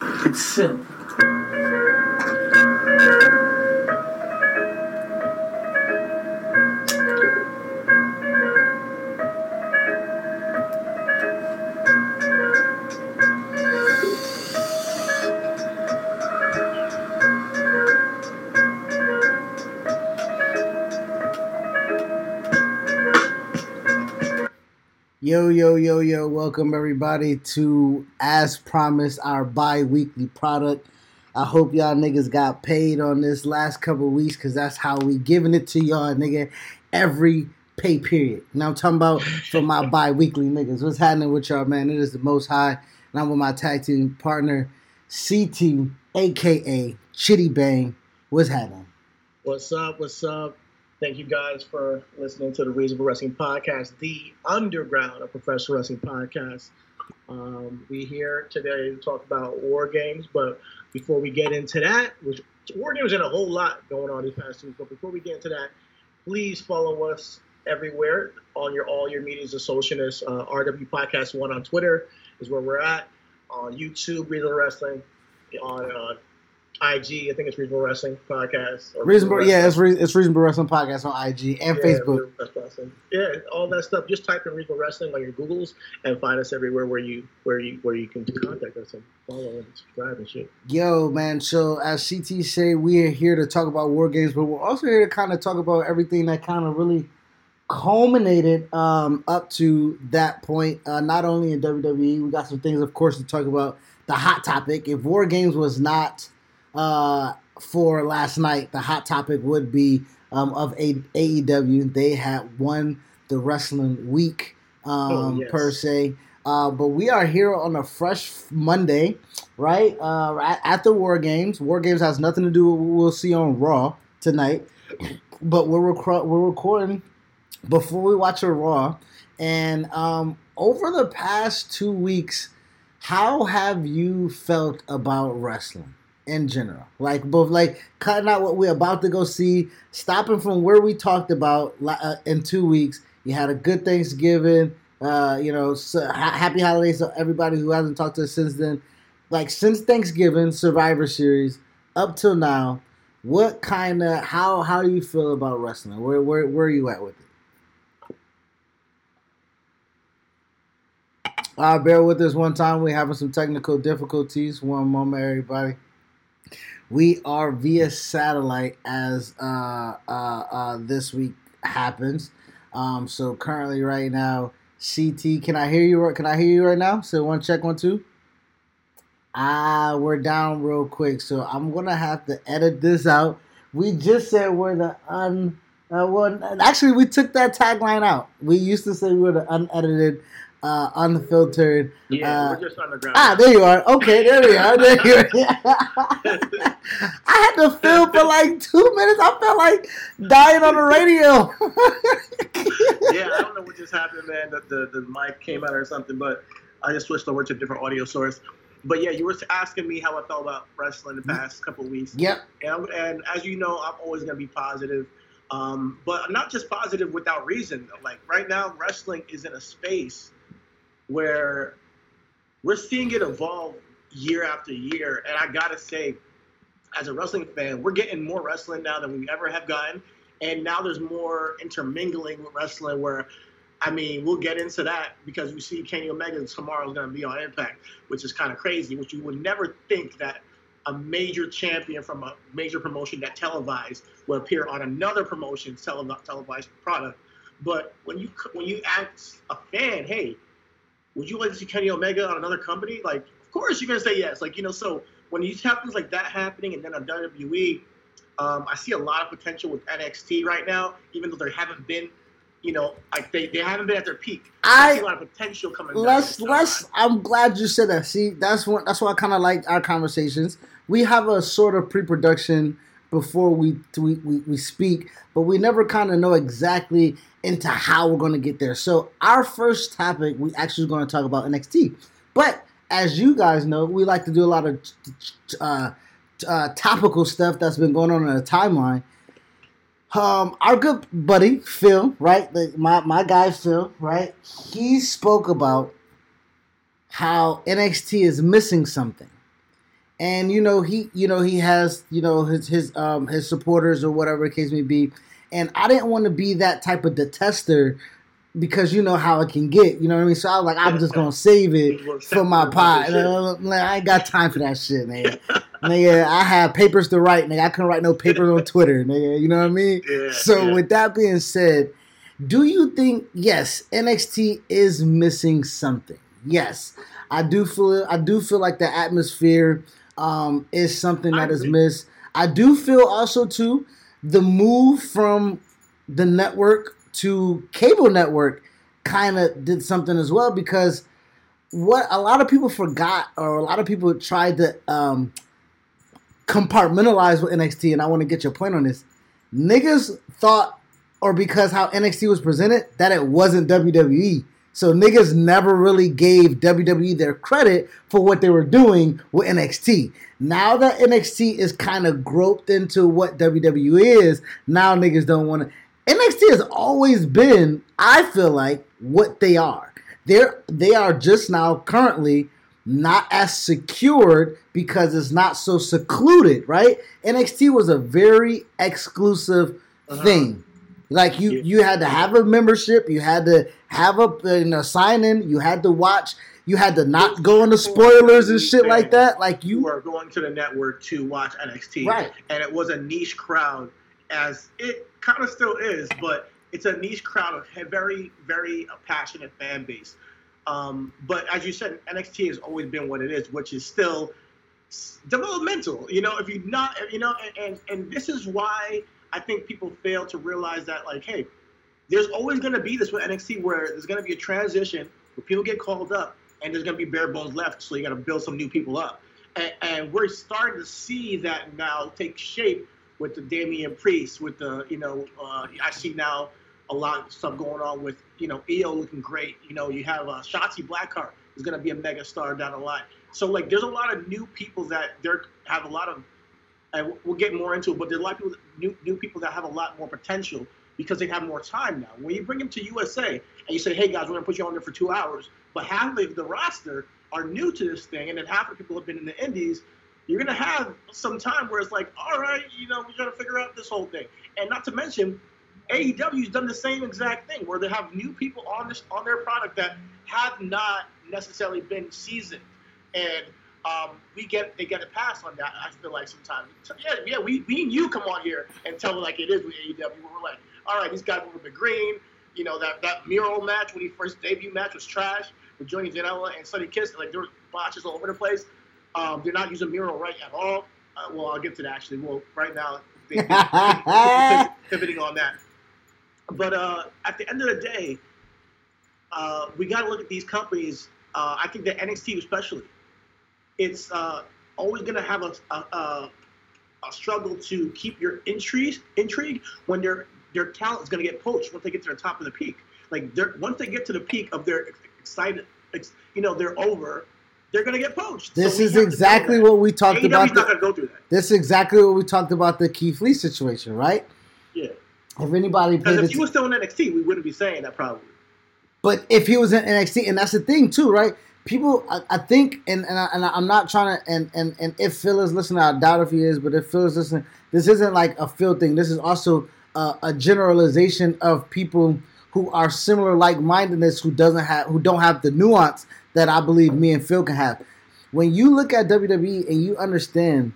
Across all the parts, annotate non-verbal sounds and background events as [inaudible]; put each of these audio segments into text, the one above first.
[laughs] It's simple. Yo, yo, yo, yo, welcome everybody to, as promised, our bi weekly product. I hope y'all niggas got paid on this last couple weeks because that's how we giving it to y'all, nigga, every pay period. Now I'm talking about for my bi weekly niggas. What's happening with y'all, man? It is the most high, and I'm with my tag team partner, CT, aka Chitty Bang. What's happening? What's up? What's up? Thank you guys for listening to the Reasonable Wrestling Podcast, the underground of professional wrestling podcast. Um, we here today to talk about war games, but before we get into that, which war games and a whole lot going on these past two weeks, but before we get into that, please follow us everywhere on your all your medias of socialness. Uh, RW Podcast One on Twitter is where we're at. On YouTube, Reasonable Wrestling. On uh, IG, I think it's Reasonable Wrestling Podcast. or Reasonable, yeah, it's, re- it's Reasonable Wrestling Podcast on IG and Yeah, Facebook. Yeah, all that stuff. Just type in Reasonable Wrestling on your Googles and find us everywhere where you where you where you can contact us and follow and subscribe and shit. Yo, man. So as CT say, we are here to talk about war games, but we're also here to kind of talk about everything that kind of really culminated um, up to that point. Uh, not only in WWE, we got some things, of course, to talk about. The hot topic. If war games was not uh, for last night, the hot topic would be um, of a- AEW. They had won the wrestling week um, Oh, yes. per se. Uh, but we are here on a fresh Monday, right? Uh, at, at the War Games. War Games has nothing to do with what we'll see on Raw tonight. But we're, recro- we're recording before we watch a Raw. And um, over the past two weeks, how have you felt about wrestling in general? Like both, like cutting out what we're about to go see, stopping from where we talked about uh, in two weeks. You had a good Thanksgiving. Uh, you know, so, ha- happy holidays to everybody who hasn't talked to us since then. Like since Thanksgiving, Survivor Series up till now, what kind of how how do you feel about wrestling? Where where where are you at with it? Uh, bear with us one time. We're having some technical difficulties. One moment, everybody. We are via satellite as uh, uh, uh, this week happens. Um, so currently, right now, CT. Can I hear you? Can I hear you right now? So one check, one two. Ah, we're down real quick, so I'm gonna have to edit this out. We just said we're the un. Uh, well, actually, we took that tagline out. We used to say we were the unedited, uh, unfiltered. Yeah, Uh, we're just underground. Ah, there you are. Okay, there we are. There you are. [laughs] I had to film for like two minutes. I felt like dying on the radio. [laughs] yeah, I don't know what just happened, man. The, the the mic came out or something, but I just switched over to a different audio source. But yeah, you were asking me how I felt about wrestling the past couple of weeks. Yep. And, and as you know, I'm always going to be positive. Um, but not just positive without reason. Like right now, wrestling is in a space where we're seeing it evolve year after year. And I gotta say, as a wrestling fan, we're getting more wrestling now than we ever have gotten. And now there's more intermingling with wrestling where I mean, we'll get into that because we see Kenny Omega tomorrow is going to be on Impact, which is kind of crazy. Which you would never think that a major champion from a major promotion that televised will appear on another promotion's tele- televised product. But when you when you ask a fan, hey, would you like to see Kenny Omega on another company? Like, of course you're gonna say yes. Like, you know, so when you have things like that happening, and then on WWE, um, I see a lot of potential with NXT right now, even though there haven't been, you know, like they, they haven't been at their peak. I, I see a lot of potential coming. Let's let's. I'm glad you said that. See, that's what that's why I kind of like our conversations. We have a sort of pre-production before we we, we, speak, but we never kind of know exactly into how we're going to get there. So our first topic, we actually going to talk about NXT, but as you guys know, we like to do a lot of uh, uh, topical stuff that's been going on in the timeline. Um, our good buddy Phil, right? The, my my guy Phil, right? He spoke about how NXT is missing something, and you know he, you know he has, you know his his um his supporters or whatever the case may be, and I didn't want to be that type of detester because you know how it can get. You know what I mean? So I was like, I'm just gonna [laughs] save it for my pod. [laughs] I ain't got time for that shit, man. nigga, I have papers to write, nigga. I couldn't write no papers on Twitter, [laughs] nigga. You know what I mean? Yeah, so yeah. with that being said, do you think yes, NXT is missing something? Yes, I do feel. I do feel like the atmosphere um, is something that is missed. I do feel also too the move from the network to cable network kind of did something as well because what a lot of people forgot or a lot of people tried to um, compartmentalize with NXT, and I want to get your point on this. Niggas thought, or because how NXT was presented, that it wasn't WWE. So niggas never really gave WWE their credit for what they were doing with NXT. Now that NXT is kind of groped into what WWE is, now niggas don't want to. NXT has always been, I feel like, what they are. They're they are just now currently not as secured because it's not so secluded, right? NXT was a very exclusive uh-huh. thing. Like you, you had to have a membership, you had to have a you know, sign in, you had to watch, you had to not go into spoilers and shit like that. Like you were going to the network to watch NXT, right? And it was a niche crowd, as it kind of still is, but it's a niche crowd of a very, very passionate fan base. Um, but as you said, NXT has always been what it is, which is still developmental. You know, if you not, you know, and and this is why I think people fail to realize that, like, hey, there's always going to be this with NXT where there's going to be a transition where people get called up and there's going to be bare bones left, so you got to build some new people up. And, and, we're starting to see that now take shape with the Damian Priest, with the, you know, uh, I see now a lot of stuff going on with you know Io looking great. You know, you have uh, Shotzi Blackheart is going to be a mega star down the line. So like, there's a lot of new people that there have a lot of, and we'll get more into it. But there's a lot of people, new new people that have a lot more potential because they have more time now. When you bring them to USA and you say, hey guys, we're going to put you on there for two hours, but half of the roster are new to this thing, and then half of the people have been in the Indies. You're going to have some time where it's like, all right, you know, we got to figure out this whole thing. And not to mention, AEW's done the same exact thing where they have new people on this on their product that have not necessarily been seasoned, and um, we get they get a pass on that. I feel like sometimes, so, yeah, yeah, we, we and you come on here and tell me like it is with AEW. We're like, all right, these guys were the green. You know that that Miro match when he first debut match was trash with Johnny Janela and Sonny Kiss. Like there were botches all over the place. Um, they're not using Miro right at all. Uh, well, I'll get to that actually. Well, right now, they, they, pivoting on that. But uh, at the end of the day, uh, we got to look at these companies. Uh, I think that NXT especially, it's uh, always going to have a, a, a, a, struggle to keep your intrigue intrigue when their their talent is going to get poached once they get to the top of the peak. Like once they get to the peak of their excited, you know, they're over. They're going to get poached. This so is exactly what we talked AEW's about. Not the, go through that. This is exactly what we talked about the Keith Lee situation, right? Yeah. If anybody paid if he was still in NXT, we wouldn't be saying that probably. But if he was in NXT, and that's the thing too, right? People, I, I think, and and, I, am not trying to, and, and and if Phil is listening, I doubt if he is, but if Phil is listening, this isn't like a Phil thing. This is also a generalization of people who are similar like mindedness who doesn't have who don't have the nuance that I believe me and Phil can have. When you look at WWE and you understand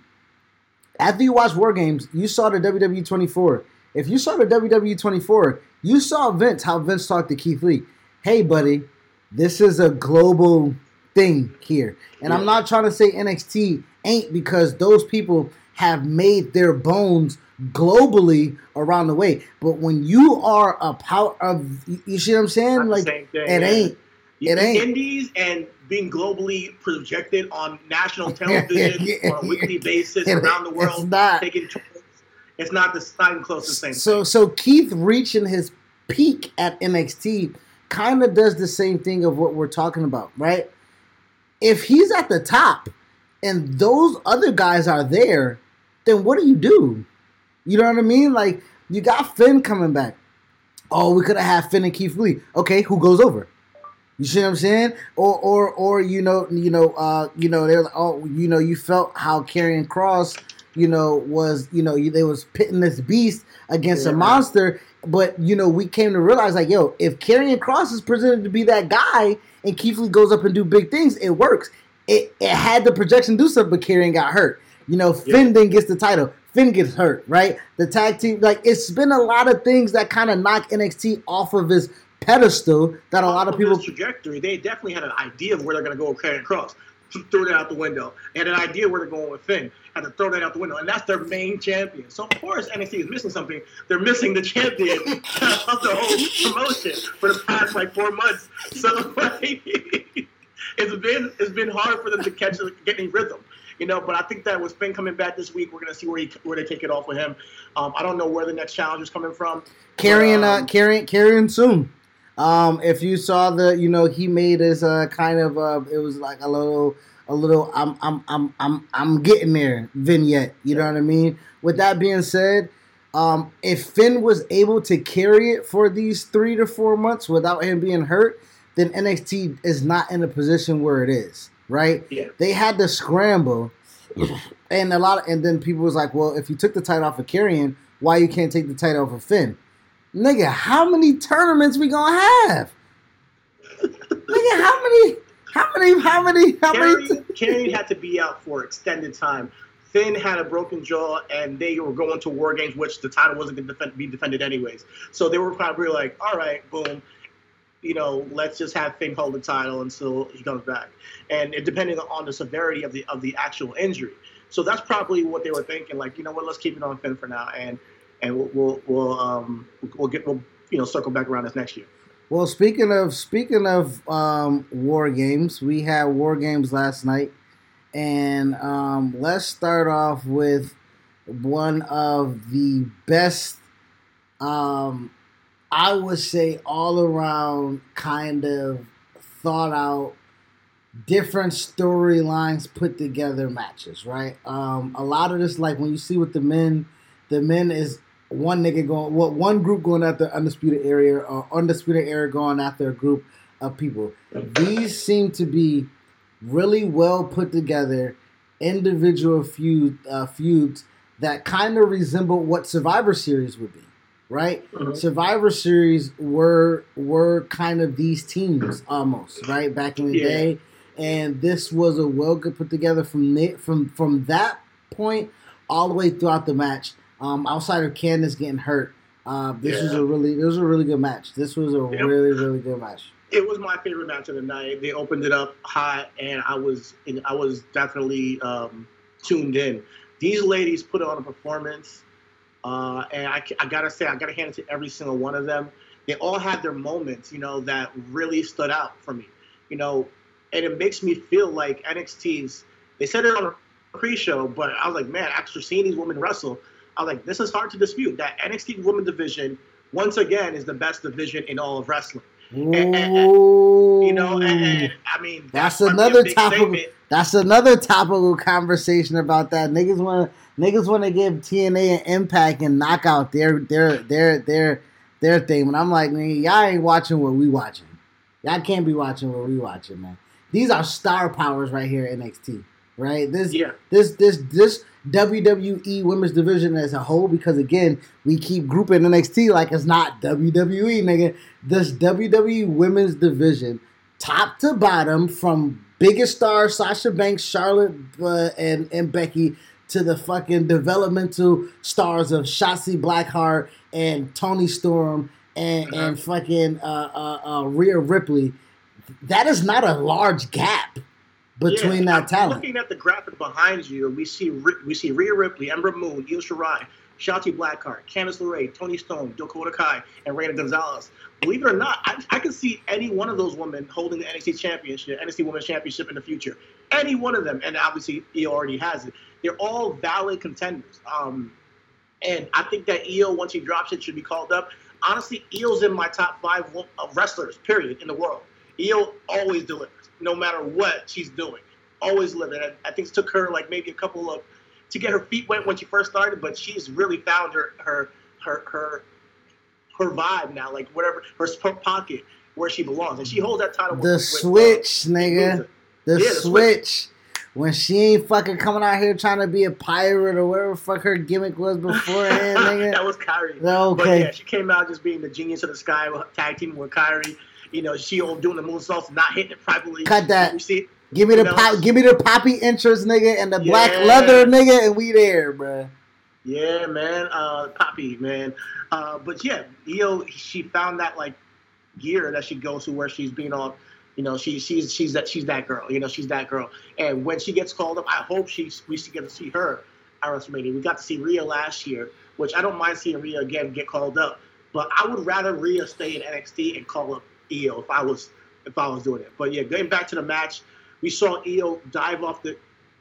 after you watch War Games, you saw the WWE 24. If you saw the WWE 24, you saw Vince, how Vince talked to Keith Lee. Hey, buddy, this is a global thing here. And I'm not trying to say NXT ain't because those people have made their bones globally around the way. But when you are a power of, you- see what I'm saying? Like, thing, it yeah. ain't. It ain't. Indies and being globally projected on national [laughs] television on a weekly basis around the world, it's not. taking tours. It's not the not even close to the same. So so Keith reaching his peak at NXT kind of does the same thing of what we're talking about, right? If he's at the top and those other guys are there, then what do you do? You know what I mean? Like you got Finn coming back. Oh, we could have had Finn and Keith Lee. Okay, who goes over? You see what I'm saying? Or or or you know you know uh you know they're like oh you know you felt how Karrion Kross you know was you know they was pitting this beast against a monster, but you know we came to realize like yo if Karrion Kross is presented to be that guy and Keith Lee goes up and do big things, it works. It it had the projection do something, but Karrion got hurt. You know Finn then gets the title. Finn gets hurt, right? The tag team, like it's been a lot of things that kind of knock NXT off of his pedestal that a lot of people trajectory, they definitely had an idea of where they're going to go with Karrion Kross. Threw it out the window. They had an idea where they're going with Finn. Had to throw that out the window, and that's their main champion. So of course NXT is missing something. They're missing the champion [laughs] of the whole promotion for the past like four months. So like, [laughs] it's been it's been hard for them to catch get any rhythm. You know, but I think that with Finn coming back this week, we're gonna see where he where they take it off with him. Um, I don't know where the next challenge is coming from. carrying but, uh um, carrying carrying soon. Um, if you saw the, you know, he made his uh kind of uh, it was like a little, a little. I'm I'm I'm I'm I'm getting there vignette. You know what I mean? With that being said, um, if Finn was able to carry it for these three to four months without him being hurt, then NXT is not in a position where it is. Right? Yeah. They had to scramble, [clears throat] and a lot. Of, and then people was like, "Well, if you took the title off of Karrion, why you can't take the title off of Finn?" Nigga, how many tournaments we gonna have? [laughs] Nigga, how many? How many? How many? How many? Carrie had to be out for extended time. Finn had a broken jaw, and they were going to war games, which the title wasn't going to defend, be defended anyways. So they were probably like, "All right, boom, you know, let's just have Finn hold the title until he comes back." And it, depending on the severity of the of the actual injury, so that's probably what they were thinking. Like, you know what, let's keep it on Finn for now, and and we'll we'll, we'll um we'll get we'll you know circle back around this next year. Well, speaking of speaking of um, war games, we had war games last night, and um, let's start off with one of the best. Um, I would say all around kind of thought out, different storylines put together matches. Right. Um, a lot of this, like when you see with the men, the men is one nigga going, what one group going after Undisputed Era or Undisputed Era going after a group of people. These seem to be really well put together individual feud uh, feuds that kind of resemble what Survivor Series would be, right? Mhm. Survivor Series were were kind of these teams almost, right? Back in the Yeah. day, and this was a well good put together from from from that point all the way throughout the match. Um, outside of Candice getting hurt, uh, this was a really this was a really good match. This was a Yep. really really good match. it was my favorite match of the night. They opened it up hot, and I was I was definitely um, tuned in. These ladies put on a performance, uh, and I, I gotta say I gotta hand it to every single one of them. They all had their moments, you know, that really stood out for me, you know, and it makes me feel like NXT's. They said it on a pre-show, but I was like, man, after seeing these women wrestle, I was like, this is hard to dispute. That NXT women division, once again, is the best division in all of wrestling. and- and- You know, and, and, I mean, That's a another topical. statement. That's another topical conversation about that. Niggas want niggas want to give TNA and Impact and Knockout their their their their their thing, and I'm like, nigga, y'all ain't watching what we watching. Y'all can't be watching what we watching, man. These are star powers right here at NXT. right? This Yeah. this this this WWE Women's Division as a whole, because again, we keep grouping NXT like it's not WWE, nigga. This WWE Women's Division, top to bottom, from biggest star Sasha Banks, Charlotte, uh, and and Becky to the fucking developmental stars of Shotzi Blackheart and Toni Storm and Uh-huh. and fucking uh, uh, uh, Rhea Ripley. That is not a large gap between Yeah, that I'm talent. Looking at the graphic behind you, we see we see Rhea Ripley, Ember Moon, Io Shirai, Shotzi Blackheart, Candice LeRae, Tony Stone, Dakota Kai, and Reina Gonzalez. Believe it or not, I, I can see any one of those women holding the NXT Championship, NXT Women's Championship in the future. Any one of them, and obviously Io already has it. They're all valid contenders. Um, and I think that Io, once he drops it, should be called up. Honestly, Io's in my top five of wrestlers, period, in the world. Io always delivers, no matter what she's doing. Always living. I, I think it took her like maybe a couple of to get her feet wet when she first started, but she's really found her her her her her vibe now, like whatever her pocket where she belongs, and she holds that title. The with, switch, with, uh, nigga. The, Yeah, the switch. When she ain't fucking coming out here trying to be a pirate or whatever fuck her gimmick was beforehand, [laughs] nigga. that was Kairi. Okay. But yeah, she came out just being the genius of the sky, tag team with Kairi. You know, she all doing the moonsaults, not hitting it properly. Cut that. You see, Give me You the know? pop, give me the poppy interest, nigga, and the black leather, nigga, and we there, bro. Yeah, man. Uh, Poppy, man. Uh, but yeah, Io, she found that like gear that she goes to where she's being all, you know, she, she's she's that she's that girl. You know, she's that girl. And when she gets called up, I hope she's we should get to see her at WrestleMania. We got to see Rhea last year, which I don't mind seeing Rhea again get called up. But I would rather Rhea stay in NXT and call up Io if I was if I was doing it. But yeah, going back to the match, we saw Io dive off the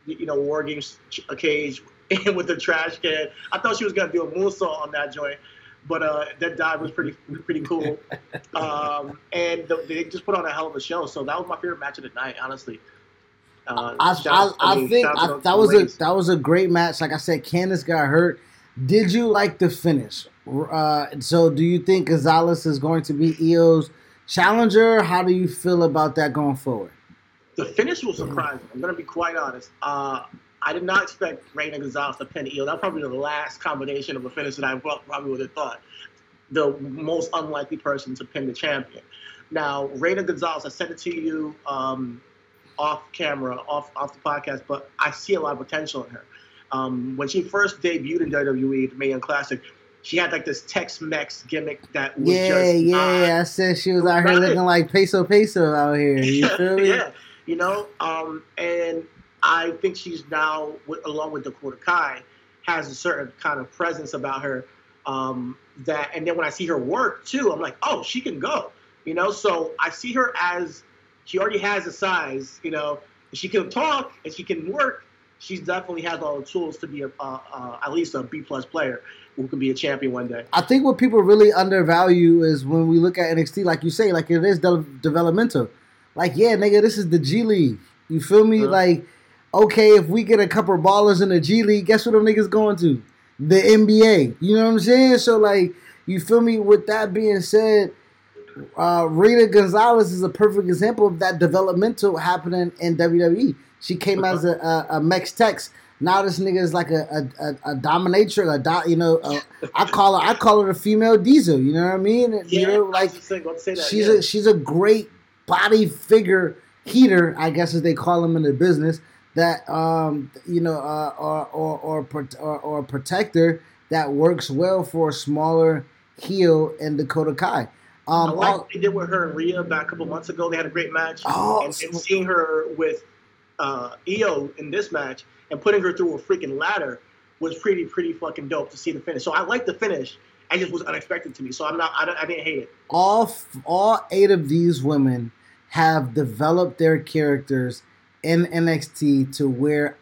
you know War Games ch- cage [laughs] with the trash can. I thought she was gonna do a moonsault on that joint, but uh, that dive was pretty pretty cool. [laughs] Um, and the, they just put on a hell of a show. So that was my favorite match of the night, honestly. Uh, I, shout I, out- I mean, think I, that was a that was a great match. Like I said, Candice got hurt. Did you like the finish? Uh, so, do you think Gonzalez is going to be Io's challenger? How do you feel about that going forward? The finish was surprising. I'm gonna be quite honest. Uh, I did not expect Reina Gonzalez to pin Io. That was probably the last combination of a finish that I probably would have thought. The most unlikely person to pin the champion. Now, Reina Gonzalez, I sent it to you um, off camera, off off the podcast, but I see a lot of potential in her. Um, when she first debuted in WWE, the Mae Classic, she had like this Tex-Mex gimmick that was Yeah, just yeah. not- I said she was out here looking like peso peso out here. You [laughs] feel me? yeah, you know, um, and I think she's now, with, along with Dakota Kai, has a certain kind of presence about her um, that, and then when I see her work too, I'm like, oh, she can go, you know. So I see her as she already has the size, you know, she can talk and she can work. She definitely has all the tools to be a, uh, uh, at least a B plus player who can be a champion one day. I think what people really undervalue is when we look at NXT, like you say, like it is de- developmental. Like, yeah, nigga, this is the G League. You feel me? Uh-huh. Like, okay, if we get a couple ballers in the G League, guess what them niggas going to? The NBA. You know what I'm saying? So, like, you feel me? With that being said, uh, Rita Gonzalez is a perfect example of that developmental happening in WWE. She came as a, a, a Mex Tex. Now this nigga is like a a, a, dominatrix, a do, you know. A, I call her I call her a female diesel. You know what I mean? you Yeah, know, like saying- that, she's yeah. a she's a great body figure heater, I guess as they call them in the business. That um you know uh, or or or, or or protector that works well for a smaller heel in Dakota Kai. I Um, like what they did with her and Rhea back a couple months ago. They had a great match. Oh, and, and so- seeing her with uh, Io in this match and putting her through a freaking ladder was pretty, pretty fucking dope to see the finish. So I like the finish. I just was unexpected to me. So I'm not. I, I didn't hate it. all all eight of these women have developed their characters in NXT to where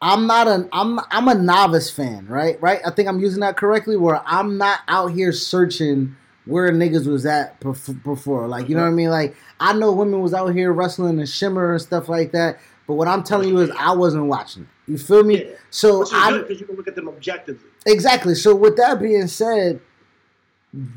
I'm not an I'm I'm a novice fan, right? Right? I think I'm using that correctly. Where I'm not out here searching where niggas was at before. Like you know what I mean? Like I know women was out here wrestling and shimmer and stuff like that. But what I'm telling you is I wasn't watching it. You feel me? Yeah. So I'm because you can look at them objectively. Exactly. So with that being said,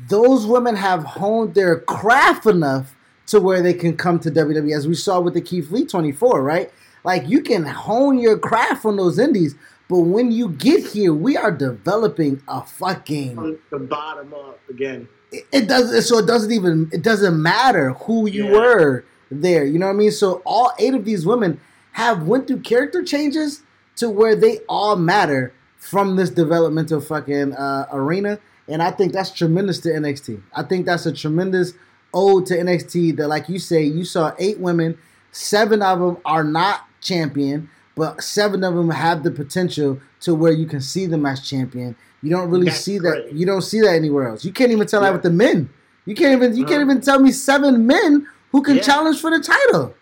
those women have honed their craft enough to where they can come to WWE, as we saw with the Keith Lee 24, right? Like you can hone your craft on those indies, but when you get here, we are developing a fucking. From the bottom up again. It, it doesn't. So it doesn't even. It doesn't matter who you Yeah. were there. You know what I mean? So all eight of these women have went through character changes to where they all matter from this developmental fucking uh, arena, and I think that's tremendous to NXT. I think that's a tremendous ode to NXT. That, like you say, you saw eight women, seven of them are not champion, but seven of them have the potential to where you can see them as champion. You don't really That's see that. You don't see that anywhere else. You can't even tell that with the men. You can't even. You can't Uh-huh. even tell me seven men who can Yeah. challenge for the title.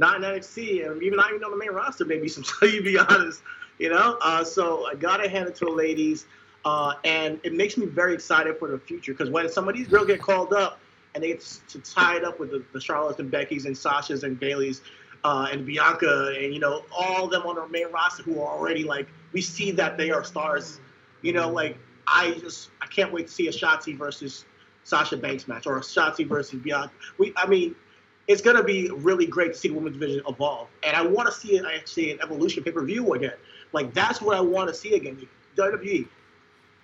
Not in NXT, and even not even on the main roster, maybe some. [laughs] To be honest, you know. Uh, so I gotta hand it to the ladies, uh, and it makes me very excited for the future because when some of these girls get called up and they get to tie it up with the, the Charlottes and Becky's and Sasha's and Bayley's uh, and Bianca and you know all of them on our main roster who are already like we see that they are stars. You know, like I just I can't wait to see a Shotzi versus Sasha Banks match or a Shotzi versus Bianca. We I mean it's gonna be really great to see the women's division evolve, and I want to see it actually an evolution pay per view again. Like that's what I want to see again. WWE,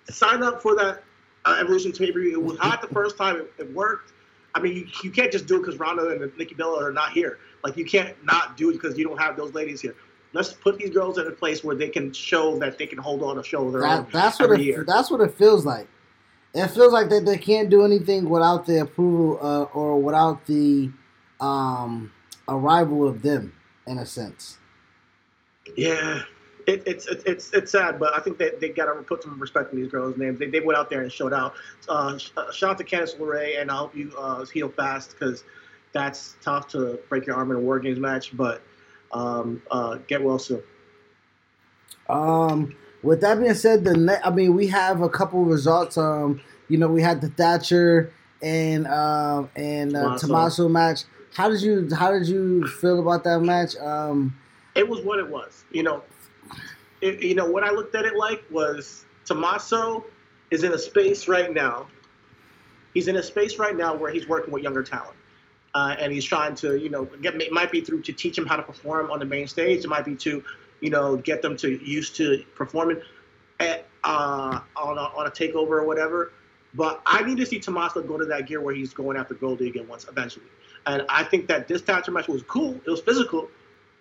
sign up for that uh, evolution pay per view. It was hot the first time. It, it worked. I mean, you, you can't just do it because Ronda and Nikki Bella are not here. Like you can't not do it because you don't have those ladies here. Let's put these girls in a place where they can show that they can hold on a show of their own That, that's what it, year. that's what it feels like. It feels like that they can't do anything without the approval uh, or without the um, arrival of them, in a sense. Yeah, it, it's it's it's it's sad, but I think that they got to put some respect in these girls' names. They, they went out there and showed out. Uh, sh- uh, shout out to Candice LeRae, and I hope you uh, heal fast because that's tough to break your arm in a War Games match. But um, uh, get well soon. Um, with that being said, the ne- I mean, we have a couple results. Um, you know, we had the Thatcher and um and uh, Tommaso. Tommaso match. How did you How did you feel about that match? Um, It was what it was. You know, it, you know what I looked at it like was Tommaso is in a space right now. He's in a space right now where he's working with younger talent. uh, and he's trying to, you know, get it might be through to teach him how to perform on the main stage. It might be to, you know, get them to used to performing at, uh, on a, on a takeover or whatever. But I need to see Tommaso go to that gear where he's going after Goldie again once eventually. And I think that this Thatcher match was cool. It was physical,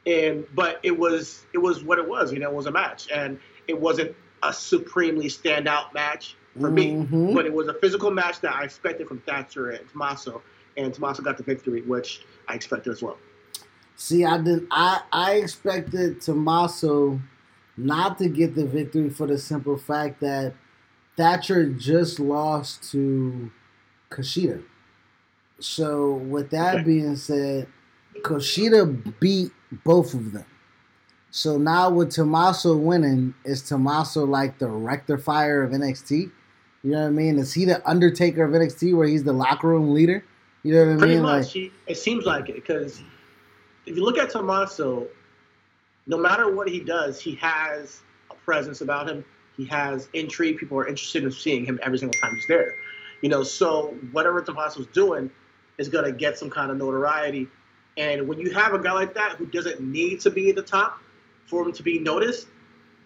and but it was it was what it was. You know, it was a match, and it wasn't a supremely standout match for me. Mhm. But it was a physical match that I expected from Thatcher and Tommaso, and Tommaso got the victory, which I expected as well. See, I did. I I expected Tommaso not to get the victory for the simple fact that Thatcher just lost to Kushida. So, with that Okay. being said, Kushida beat both of them. So now with Tommaso winning, is Tommaso like the rectifier of NXT? You know what I mean? Is he the Undertaker of NXT, where he's the locker room leader? You know what I Pretty mean? much, Like, he, it seems like it because if you look at Tommaso, no matter what he does, he has a presence about him. He has intrigue. People are interested in seeing him every single time he's there. You know, so whatever Tommaso's doing is going to get some kind of notoriety. And when you have a guy like that who doesn't need to be at the top for him to be noticed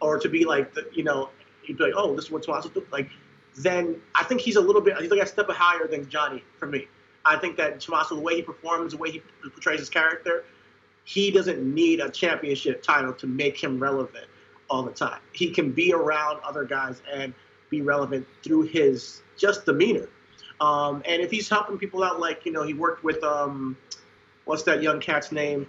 or to be like, the, you know, he'd be like, oh, this is what Tommaso do. Like, then I think he's a little bit, he's like a step higher than Johnny for me. I think that Tommaso, the way he performs, the way he portrays his character, he doesn't need a championship title to make him relevant all the time. He can be around other guys and be relevant through his just demeanor. Um, and if he's helping people out, like you know, he worked with um, what's that young cat's name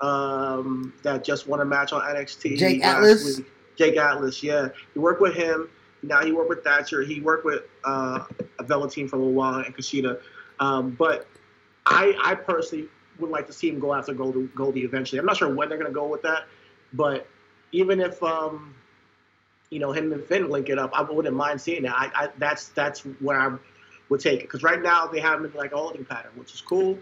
um, that just won a match on NXT. Jake Atlas? week. Jake Atlas, yeah. He worked with him. Now he worked with Thatcher. He worked with uh, Velveteen for a little while and Kushida. Um, but I, I personally would like to see him go after Goldie, Goldie eventually. I'm not sure when they're going to go with that, but even if um, you know him and Finn link it up, I wouldn't mind seeing that. I, I that's that's where I would take it because right now they have him in like a holding pattern, which is cool.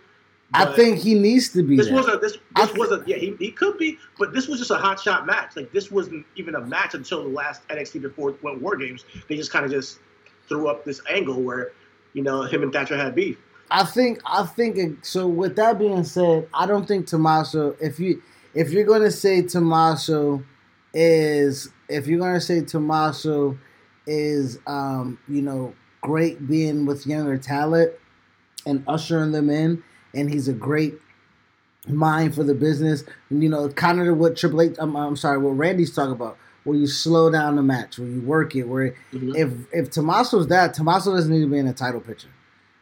I think he needs to be this there. was a this this was a yeah he, he could be, but this was just a hot shot match. Like this wasn't even a match until the last NXT before went War Games. They just kind of just threw up this angle where you know him and Thatcher had beef. I think I think so. With that being said, I don't think Tommaso. If you if you're gonna say Tommaso is if you're gonna say Tommaso is um, you know great being with younger talent and ushering them in, and he's a great mind for the business. And, you know, kind of what Triple H. I'm, I'm sorry, what Randy's talking about, where you slow down the match, where you work it. Where Mhm. if if Tommaso's that, Tommaso doesn't need to be in a title picture.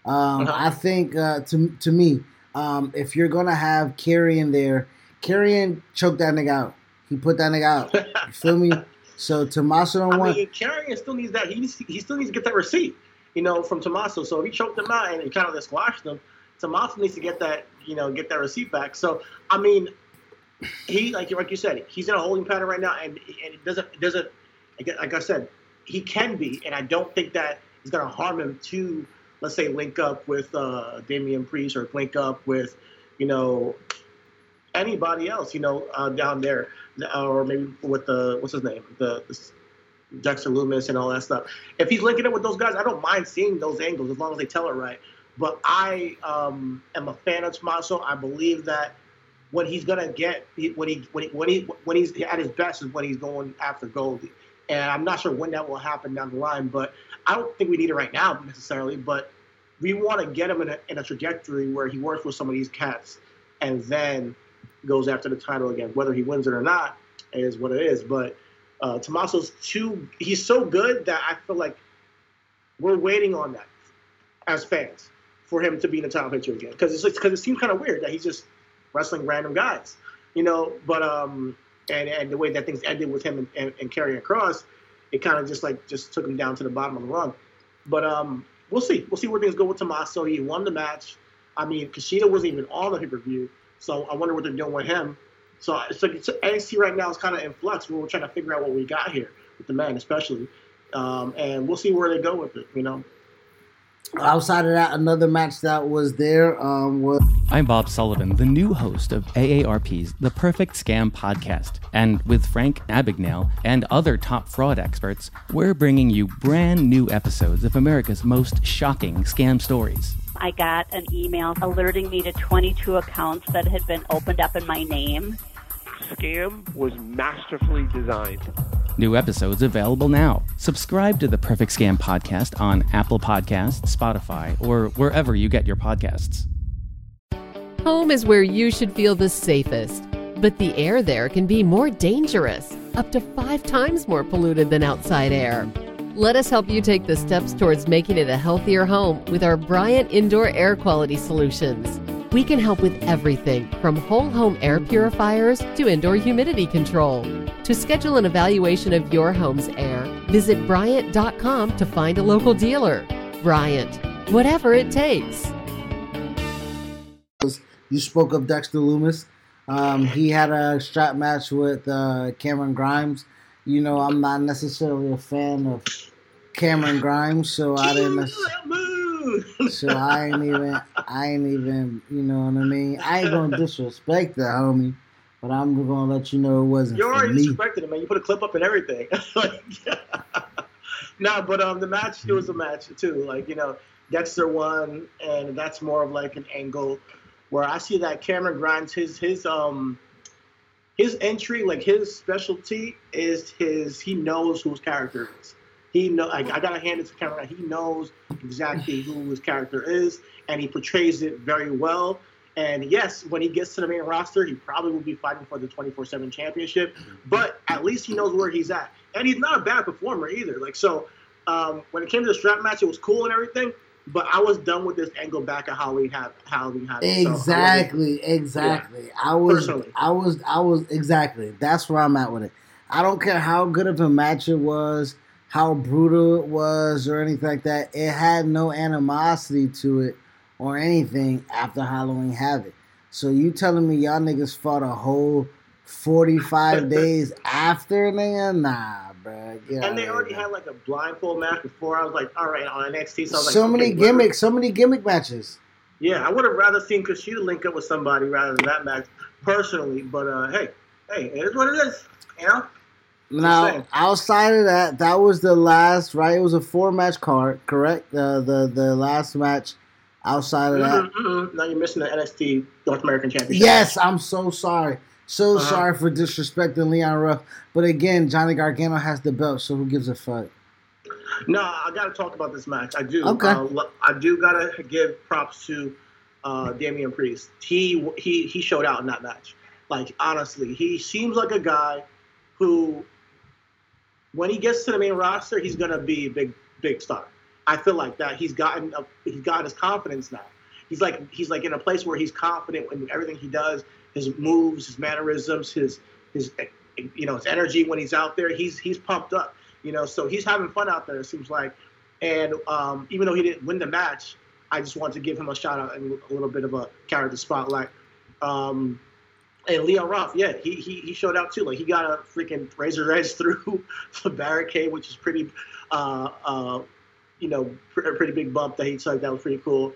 Um, Uh-huh. I think uh, to to me, um, if you're gonna have Karrion there, Karrion choked that nigga out. He put that nigga out. You feel me? [laughs] So Tommaso don't I want. mean, Karrion still needs that. He needs, he still needs to get that receipt, you know, from Tommaso. So if he choked him out and he kind of squashed him, Tommaso needs to get that, you know, get that receipt back. So I mean, he like like you said, he's in a holding pattern right now, and and it doesn't it doesn't like like I said, he can be, and I don't think that is going to harm him to let's say link up with uh, Damian Priest or link up with, you know, anybody else, you know, uh, down there, or maybe with the what's his name, the, the Dexter Lumis and all that stuff. If he's linking it with those guys, I don't mind seeing those angles as long as they tell it right. But I um, am a fan of Tommaso. I believe that when he's gonna get when he when he, when he when he's at his best is when he's going after Goldie. And I'm not sure when that will happen down the line, but I don't think we need it right now necessarily. But we want to get him in a, in a trajectory where he works with some of these cats and then goes after the title again. Whether he wins it or not is what it is. But uh, Tommaso's too, he's so good that I feel like we're waiting on that as fans for him to be in the title picture again. Because it's because it seems kind of weird that he's just wrestling random guys, you know. But um, and and the way that things ended with him and, and, and Karrion Kross, it kind of just like just took him down to the bottom of the rung. But um, we'll see. We'll see where things go with Tommaso. He won the match. I mean, Kushida wasn't even on the pay per view, so I wonder what they're doing with him. So it's like it's, NXT right now is kind of in flux. We're trying to figure out what we got here with the man, especially, um, and we'll see where they go with it. You know. Outside of that, another match that was there um, was I'm Bob Sullivan, the new host of AARP's The Perfect Scam podcast. And with Frank Abagnale and other top fraud experts, we're bringing you brand new episodes of America's most shocking scam stories. I got an email alerting me to 22 accounts that had been opened up in my name. Scam was masterfully designed. New episodes available now. Subscribe to the Perfect Scam podcast on Apple Podcasts, Spotify, or wherever you get your podcasts. Home is where you should feel the safest, but the air there can be more dangerous, up to five times more polluted than outside air. Let us help you take the steps towards making it a healthier home with our Bryant Indoor Air Quality Solutions. We can help with everything from whole home air purifiers to indoor humidity control. To schedule an evaluation of your home's air, visit Bryant.com to find a local dealer. Bryant, whatever it takes. you spoke of Dexter Lumis. Um, he had a strap match with uh, Cameron Grimes. You know, I'm not necessarily a fan of Cameron Grimes, so I didn't. So I ain't even, I ain't even, you know what I mean. I ain't gonna disrespect the homie, but I'm gonna let you know it wasn't You already disrespected him, man. You put a clip up and everything. [laughs] like, [laughs] nah, but um, the match it was a match too. Like you know, Dexter won, and that's more of like an angle where I see that Cameron Grimes, his his um, his entry, like his specialty is his. He knows whose character is. He know. Like, I gotta hand it to Cameron. He knows exactly who his character is, and he portrays it very well. And yes, when he gets to the main roster, he probably will be fighting for the 24/7 championship. But at least he knows where he's at, and he's not a bad performer either. Like so, um, when it came to the strap match, it was cool and everything. But I was done with this angle back at how we have how we had it. So I Exactly, exactly. I was, Personally. I was, I was exactly. That's where I'm at with it. I don't care how good of a match it was, how brutal it was, or anything like that. It had no animosity to it or anything after Halloween Havoc. So you telling me y'all niggas fought a whole 45 [laughs] days after, nigga? Nah, bro. Get and they already had like a blindfold match before. I was like, all right, on NXT. So, I was like, so okay, many whatever. gimmicks, so many gimmick matches. Yeah, I would have rather seen Kushida link up with somebody rather than that match personally. But uh, hey, hey, it is what it is. You know. Now, outside of that, that was the last, right? It was a four match card, correct? The the the last match outside of that. Mhm, mhm. Now you're missing the NXT North American Championship. Yes, I'm so sorry. So Uh-huh. sorry for disrespecting Leon Ruff, but again, Johnny Gargano has the belt, so who gives a fuck? No, I got to talk about this match. I do. Okay. Uh, I do got to give props to uh, Damian Priest. He he he showed out in that match. Like honestly, he seems like a guy who, when he gets to the main roster, he's gonna be a big big star. I feel like that. He's gotten a, he's got his confidence now. He's like he's like in a place where he's confident in everything he does, his moves, his mannerisms, his his you know his energy when he's out there. He's he's pumped up. You know, so he's having fun out there. It seems like, and um, even though he didn't win the match, I just want to give him a shout out and a little bit of a character spotlight. Um, and Leon Ruff, yeah, he, he he showed out too. Like he got a freaking razor edge [laughs] through the barricade, which is pretty, uh, uh, you know, pr- a pretty big bump that he took. That was pretty cool.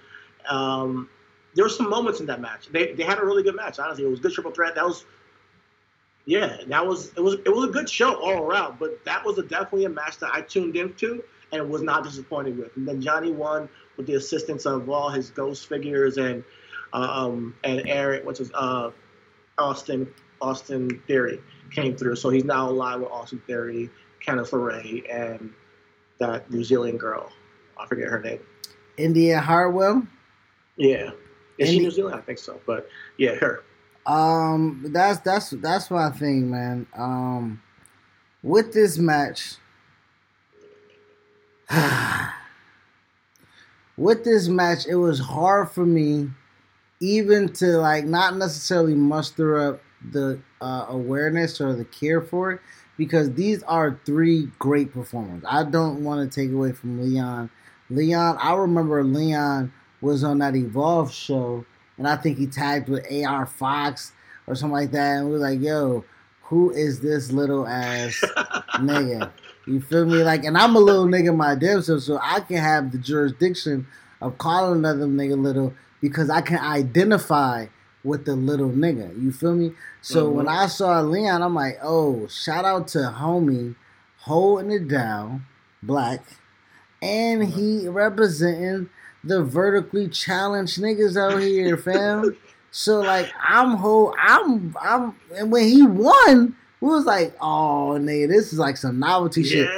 Um, there were some moments in that match. They they had a really good match. Honestly, it was good triple threat. That was, yeah, that was it was it was a good show all around. But that was a, definitely a match that I tuned into and was not disappointed with. And then Johnny won with the assistance of all his ghost figures and um and Eric, which is uh Austin Austin Theory came through. So he's now alive with Austin Theory, Candice LeRae, and that New Zealand girl. I forget her name. Indi Hartwell. Yeah. Is she Indi- New Zealand? I think so. But yeah, her. Um, that's that's that's my thing, man. Um, with this match, [sighs] with this match, it was hard for me even to like not necessarily muster up the uh, awareness or the care for it because these are three great performers. I don't want to take away from Leon. Leon, I remember Leon was on that Evolve show, and I think he tagged with AR Fox or something like that, and we were like, "Yo, who is this little ass [laughs] nigga?" You feel me? Like, and I'm a little nigga my damn self, so I can have the jurisdiction of calling another nigga little because I can identify with the little nigga. You feel me? So Mhm. when I saw Leon, I'm like, oh, shout out to homie holding it down, black, and he representing the vertically challenged niggas out here, fam. [laughs] so like I'm whole, I'm I'm, and when he won, we was like, oh nigga, this is like some novelty shit.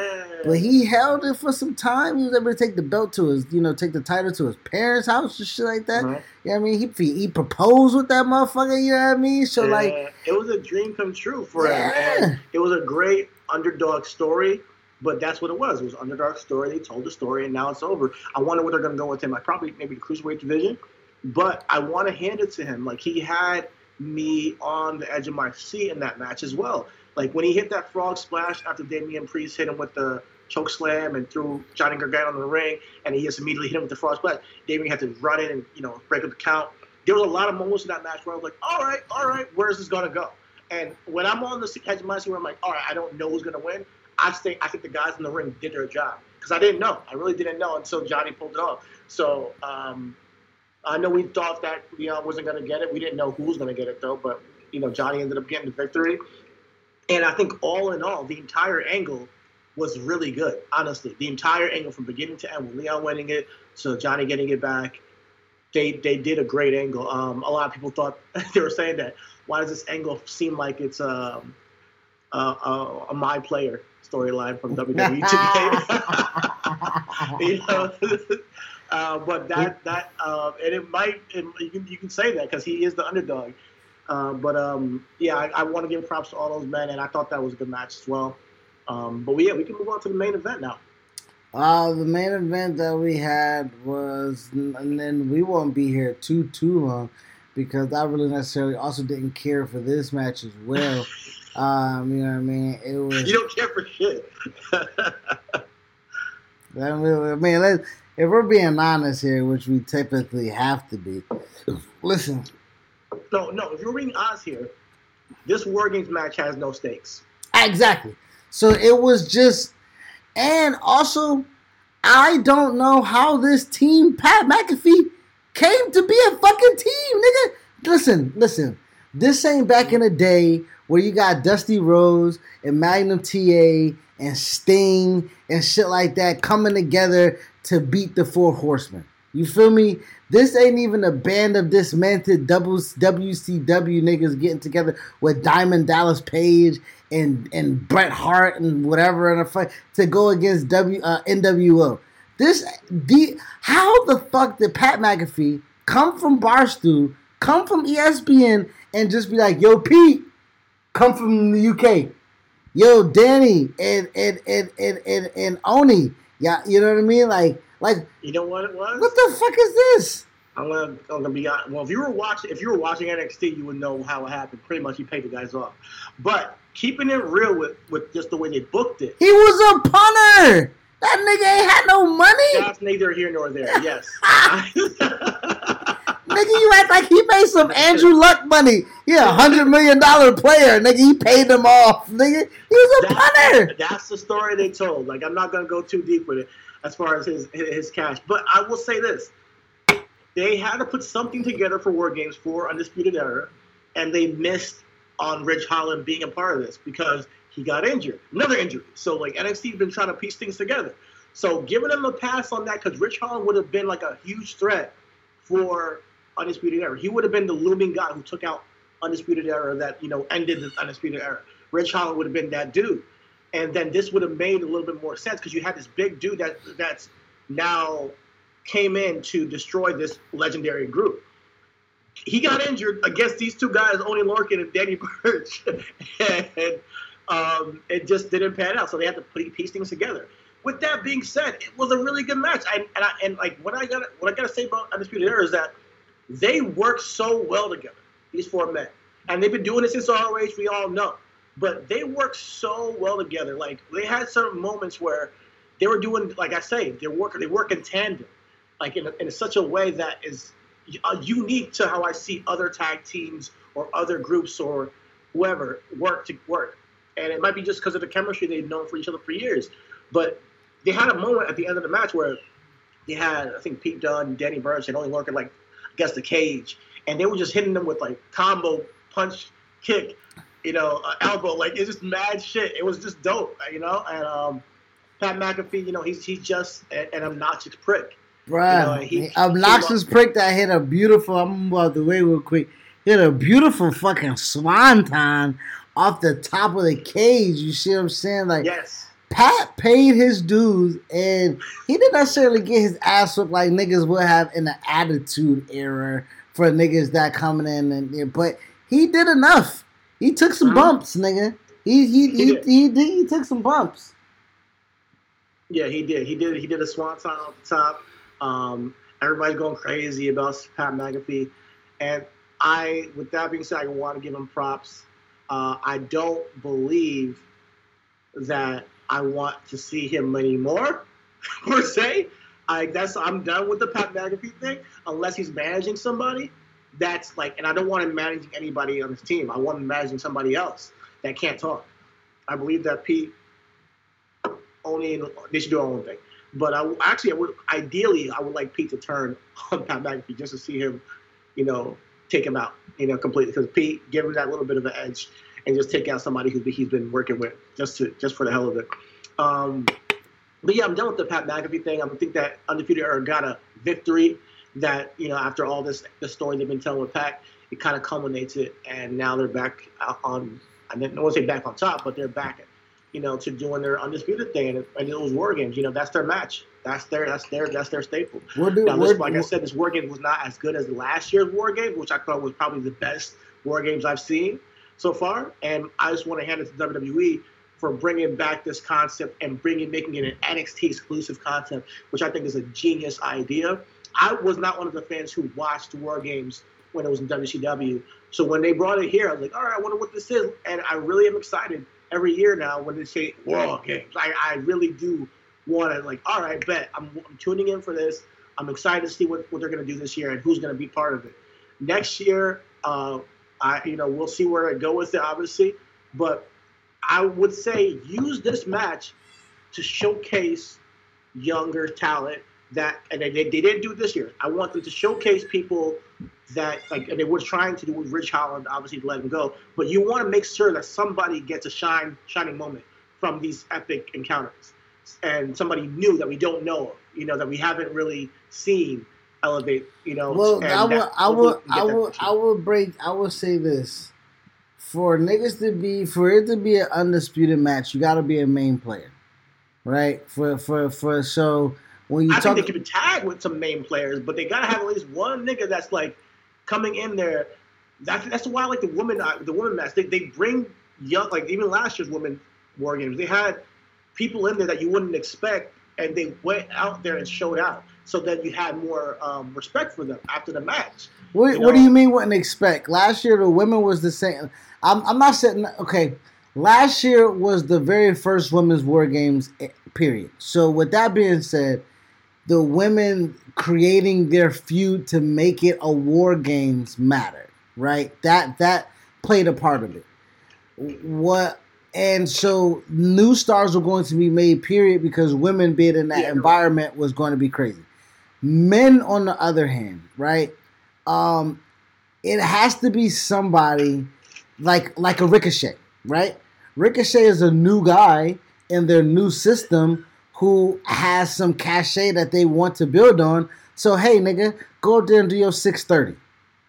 Yeah. But he held it for some time. He was able to take the belt to his, you know, take the title to his parents' house and shit like that. Right. You know what I mean? He he proposed with that motherfucker. You know what I mean? So like, it was a dream come true for him. And it was a great underdog story, but that's what it was. It was an underdog story. They told the story, and now it's over. I wonder what they're going to go with him. Like probably maybe the cruiserweight division, but I want to hand it to him. Like he had me on the edge of my seat in that match as well. Like when he hit that frog splash after Damian Priest hit him with the choke slam and threw Johnny Gargano in the ring, and he just immediately hit him with the frog splash. Damian had to run in and you know break up the count. There was a lot of moments in that match where I was like, all right, all right, where's this gonna go? And when I'm on the edge of my seat where I'm like, all right, I don't know who's gonna win. I think I think the guys in the ring did their job because I didn't know. I really didn't know until Johnny pulled it off. So um, I know we thought that Leon wasn't gonna get it. We didn't know who was gonna get it though, but you know Johnny ended up getting the victory. And I think all in all, the entire angle was really good. Honestly, the entire angle from beginning to end, with Leon winning it to Johnny getting it back, they they did a great angle. Um, a lot of people thought [laughs] they were saying that why does this angle seem like it's um, a, a, a my player storyline from WWE today? [laughs] you know. [laughs] Uh, but that that uh, and it might it, you can you can say that because he is the underdog. Uh, but um, yeah, I, I want to give props to all those men, and I thought that was a good match as well. Um, but we, yeah, we can move on to the main event now. Uh, the main event that we had was, and then we won't be here too too long because I really necessarily also didn't care for this match as well. [laughs] um, you know what I mean? It was. You don't care for shit. [laughs] I mean, I mean, let if we're being honest here, which we typically have to be. [laughs] Listen, no, no. If you're being honest here, this War Games match has no stakes. exactly. So it was just, and also, I don't know how this team, Pat McAfee, came to be a fucking team, nigga. Listen, listen. This ain't back in the day where you got Dusty Rhodes and Magnum TA and Sting and shit like that coming together to beat the Four Horsemen. You feel me? This ain't even a band of dismantled WCW niggas getting together with Diamond Dallas Page and and Bret Hart and whatever in a fight to go against W uh, NWO. This the how the fuck did Pat McAfee come from Barstool, come from ESPN, and just be like, "Yo, Pete, come from the UK, yo, Danny, and and and and and, and Oni, yeah, you know what I mean? Like, like, You know what it was? what the fuck is this? I'm gonna, I'm gonna be honest. Well, if you were watching, if you were watching NXT, you would know how it happened. Pretty much, he paid the guys off. But keeping it real with, with just the way they booked it, He was a punter. That nigga ain't had no money. that's neither here nor there. [laughs] Yes. [laughs] Nigga, you act like he made some Andrew Luck money. Yeah, a hundred million dollar player. Nigga, he paid them off. Nigga, he was a punter. That's, that's the story they told. Like I'm not gonna go too deep with it as far as his his cash, but I will say this: they had to put something together for War Games for Undisputed Era, and they missed on Ridge Holland being a part of this because he got injured, another injury. So like NXT's been trying to piece things together. So giving him a pass on that because Ridge Holland would have been like a huge threat for Undisputed Era. He would have been the looming guy who took out Undisputed Era that you know ended the Undisputed Era. Ridge Holland would have been that dude, and then this would have made a little bit more sense because you had this big dude that that's now came in to destroy this legendary group. He got injured against these two guys, Oni Lorcan and Danny Burch, [laughs] and um, it just didn't pan out. So they had to put, piece things together. With that being said, it was a really good match. And and, I, and like what I got what I got to say about Undisputed Era is that they work so well together. These four men, and they've been doing this since ROH. We all know, but they work so well together. Like they had certain moments where they were doing, like I say, they work they work in tandem, like in, in such a way that is unique to how I see other tag teams or other groups or whoever work to work. And it might be just because of the chemistry they've known for each other for years. But they had a moment at the end of the match where they had, I think, Pete Dunne, Danny Burch, and Oni working like against the cage, and they were just hitting them with like combo punch, kick, you know, uh, elbow. Like it's just mad shit. It was just dope, you know. And um, Pat McAfee, you know, he's he's just an, an obnoxious prick. Bruh, You know, he- obnoxious he- prick that hit a beautiful. I'm about to the way real quick. Hit a beautiful fucking swanton off the top of the cage. You see what I'm saying? Like Yes. Pat paid his dues, and he didn't necessarily get his ass whooped like niggas would have in the Attitude Era for niggas that coming in, and but he did enough. He took some Mhm. bumps, nigga. He he He he, did. he, did. he took some bumps. Yeah, he did. He did. He did a swanton off the top. Um, everybody's going crazy about Pat McAfee, and I, with that being said, I want to give him props. Uh, I don't believe that I want to see him anymore, [laughs] per se. I that's I'm done with the Pat McAfee thing unless he's managing somebody. That's like, and I don't want him managing anybody on his team. I want him managing somebody else that can't talk. I believe that Pete Oni they should do their own thing. But I actually, I would ideally, I would like Pete to turn [laughs] on Pat McAfee just to see him, you know, take him out, you know, completely. Because Pete, give him that little bit of an edge, and just take out somebody who he's been working with, just to just for the hell of it. Um, but yeah, I'm done with the Pat McAfee thing. I think that Undefeated Era got a victory. That you know, after all this, the story they've been telling with Pat, it kind of culminates it, and now they're back on. I didn't want to say back on top, but they're back you know, to doing their undisputed thing, and, and those war games. You know, that's their match. That's their that's their that's their staple. Do Now, this, like I said, this war game was not as good as last year's war game, which I thought was probably the best war games I've seen so far. And I just want to hand it to WWE for bringing back this concept and bringing making it an NXT exclusive concept, which I think is a genius idea. I was not one of the fans who watched war games when it was in WCW. So when they brought it here, I was like, all right, I wonder what this is, and I really am excited every year now when they say war games. I, I really do want to like, all right, bet I'm, I'm tuning in for this. I'm excited to see what, what they're going to do this year and who's going to be part of it. Next year, uh, I you know we'll see where I go with it, obviously, but I would say use this match to showcase younger talent that and they, they didn't do it this year. I want them to showcase people that like and they were trying to do with Ridge Holland, obviously to let him go. But you want to make sure that somebody gets a shine shining moment from these epic encounters, and somebody new that we don't know, you know, that we haven't really seen elevate. You know, Well, I will, I will, I will. I will break. I will say this: for niggas to be, for it to be an undisputed match, you got to be a main player, right? For for for so when you I talk, think they could be tagged with some main players, but they gotta have at least one nigga that's like coming in there. That's that's why I like the woman uh, the woman match. They they bring young like even last year's women war games. They had people in there that you wouldn't expect, and they went out there and showed out. So that you had more um, respect for them after the match. what, you what do you mean? Wouldn't expect? Last year the women was the same. I'm I'm not saying okay. Last year was the very first women's war games. eh, Period. So with that being said, the women creating their feud to make it a war games matter, right? That that played a part of it. What and so new stars were going to be made, period, because women being in that Yeah, environment was going to be crazy. Men, on the other hand, right? Um, it has to be somebody like like a Ricochet, right? Ricochet is a new guy in their new system who has some cachet that they want to build on. So hey, nigga, go up there and do your six thirty.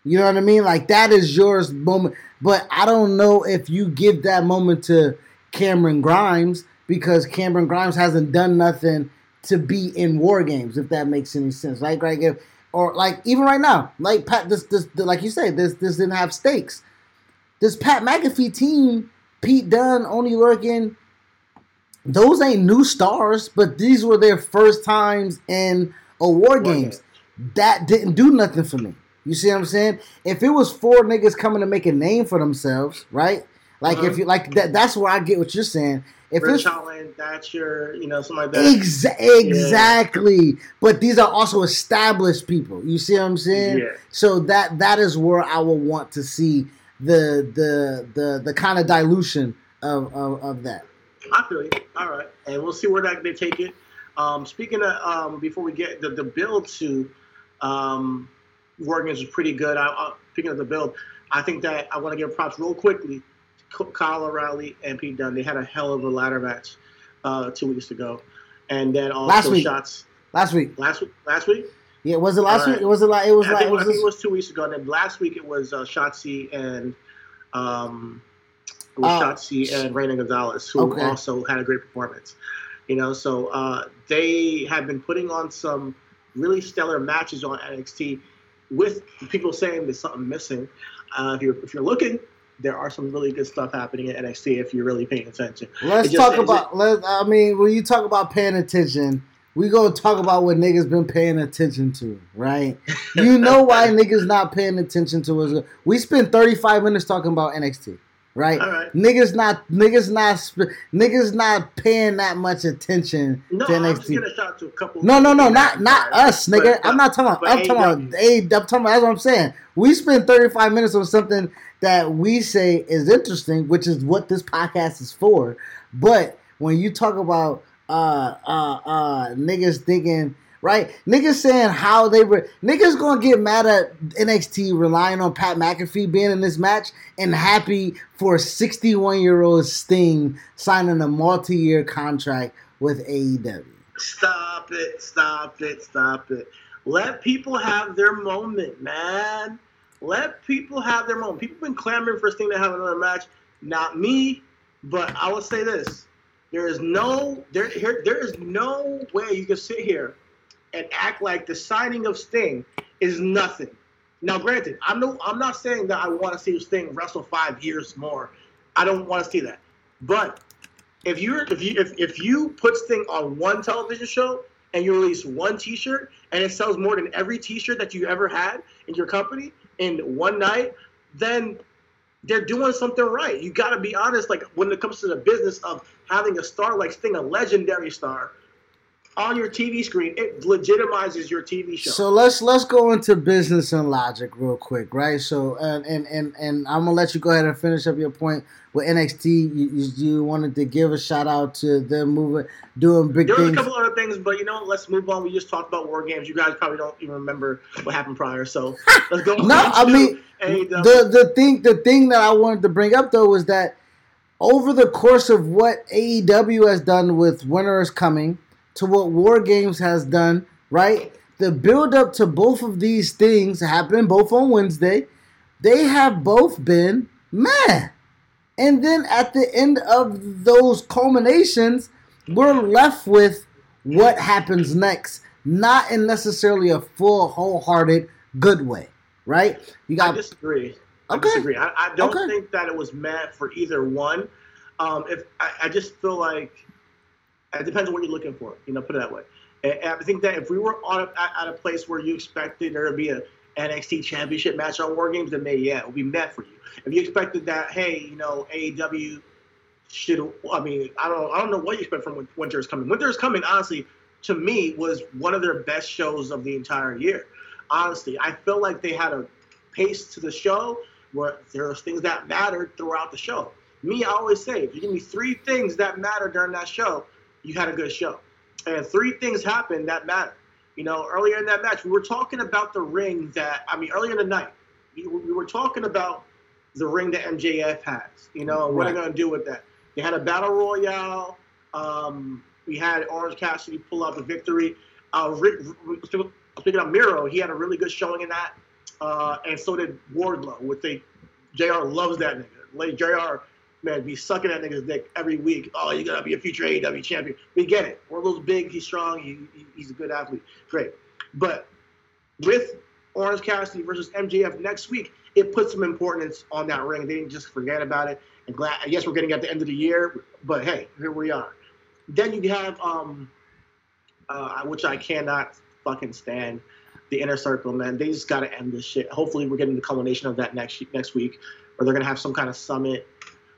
You know what I mean? Like that is yours moment. But I don't know if you give that moment to Cameron Grimes because Cameron Grimes hasn't done nothing to be in war games. If that makes any sense, like right, if- or like even right now, like Pat, this this like you say, this this didn't have stakes. This Pat McAfee team, Pete Dunne, Oni Lorcan, those ain't new stars, but these were their first times in award war games. That didn't do nothing for me. You see what I'm saying? If it was four niggas coming to make a name for themselves, right? Like Uh-huh. if you like that, that's where I get what you're saying. If Rich it's Holland, that's your, you know, something like that. Exa- exactly. But these are also established people. You see what I'm saying? Yeah. So that that is where I will want to see the the the the kind of dilution of, of, of that. I feel you. All right, and we'll see where that they take it. Um, speaking of, um, before we get the, the build to um, was pretty good. I, I, speaking of the build, I think that I want to give props real quickly to Kyle O'Reilly and Pete Dunne. They had a hell of a ladder match uh, two weeks ago, and then also Last week. shots Last week. last week. Last week, Yeah, was it last right. week? It was like it was I like think, it was, I think it was two weeks ago. And then last week it was uh, Shotzi and um, it was Oh. Shotzi and Reina Gonzalez, who Okay. also had a great performance. You know, so uh, they have been putting on some really stellar matches on NXT with people saying there's something missing. Uh, if you're if you're looking, there are some really good stuff happening at NXT if you're really paying attention. Let's just- talk it about. Let I mean, when you talk about paying attention, we gonna talk about what niggas been paying attention to, right? You [laughs] know why niggas not paying attention to us? We spent thirty five minutes talking about NXT, right? All right. Niggas not niggas not niggas not paying that much attention No, to I'm just NXT. giving a shout to a couple. No, no, no, not not us, nigga. But- I'm not talking about. I'm talking about. A, I'm talking about. That's what I'm saying. We spend 35 minutes on something that we say is interesting, which is what this podcast is for. But when you talk about uh uh uh niggas thinking right, niggas saying how they were niggas gonna get mad at NXT relying on Pat McAfee being in this match and happy for 61 year old Sting signing a multi year contract with AEW. Stop it, stop it, stop it. Let people have their moment, man. Let people have their moment. People been clamoring for Sting to have another match. Not me, but I will say this. There is no there here there is no way you can sit here and act like the signing of Sting is nothing. Now, granted, I'm no I'm not saying that I want to see Sting wrestle five years more. I don't want to see that. But if you're if you if, if you put Sting on one television show and you release one T-shirt and it sells more than every T-shirt that you ever had in your company in one night, then they're doing something right. You got to be honest. Like when it comes to the business of having a star like Sting, a legendary star, on your TV screen, it legitimizes your TV show. So let's let's go into business and logic real quick, right? So and and and, and I'm gonna let you go ahead and finish up your point with NXT. You, you, you wanted to give a shout out to them moving, doing big there was a couple other things, but you know, let's move on. We just talked about war games. You guys probably don't even remember what happened prior, so [laughs] let's go. No, I mean the the thing the thing that I wanted to bring up though was that over the course of what AEW has done with Winter is Coming to what War Games has done, right? the build up to both of these things happening both on Wednesday, they have both been meh. And then at the end of those culminations, we're left with what happens next, not in necessarily a full, wholehearted, good way, right? You got. I disagree. I disagree. I, I don't okay. think that it was mad for either one. Um, if I, I, just feel like it depends on what you're looking for. You know, put it that way. And, I think that if we were on a, at a place where you expected there to be a NXT Championship match on War Games, then maybe yeah, it would be met for you. If you expected that, hey, you know, AEW should. I mean, I don't. I don't know what you expect from Winter is Coming. Winter is Coming, honestly, to me, was one of their best shows of the entire year. Honestly, I feel like they had a pace to the show where there was things that mattered throughout the show. Me, I always say, if you give me three things that matter during that show, you had a good show. And three things happened that matter. You know, earlier in that match, we were talking about the ring that, I mean, earlier in the night, we, we were talking about the ring that MJF has. You know, what are they going to do with that? They had a battle royale. Um, we had Orange Cassidy pull out the victory. Uh, Rick, speaking of Miro, he had a really good showing in that, uh, and so did Wardlow. With the JR loves that nigga. Like JR Man, be sucking that nigga's dick every week. Oh, you're gonna be a future AEW champion. We get it. Wardlow's big. He's strong. He, he, he's a good athlete. Great, but with Orange Cassidy versus MJF next week, it puts some importance on that ring. They didn't just forget about it. And glad, I guess we're getting at the end of the year, but hey, here we are. Then you have, um, uh, which I cannot fucking stand, the inner circle, man. They just got to end this shit. Hopefully, we're getting the culmination of that next next week, or they're gonna have some kind of summit.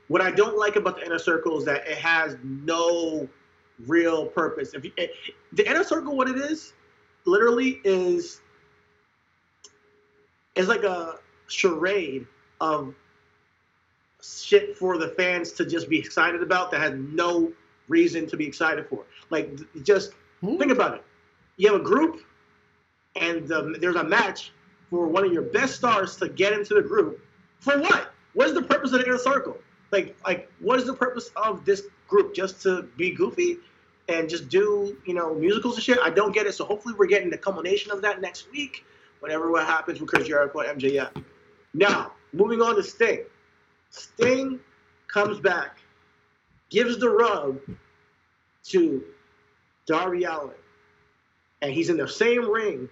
What I don't like about the inner circle is that it has no real purpose. If you, it, the inner circle, what it is, literally is, is like a charade of shit for the fans to just be excited about that had no reason to be excited for. Like, just hmm. think about it. You have a group, and um, there's a match for one of your best stars to get into the group. For what? What is the purpose of the inner circle? Like, like, what is the purpose of this group? Just to be goofy and just do, you know, musicals and shit? I don't get it. So hopefully, we're getting the culmination of that next week. Whatever what happens with Chris Jericho and MJF. Now, moving on to Sting. Sting comes back, gives the rub to Darby Allin, and he's in the same ring.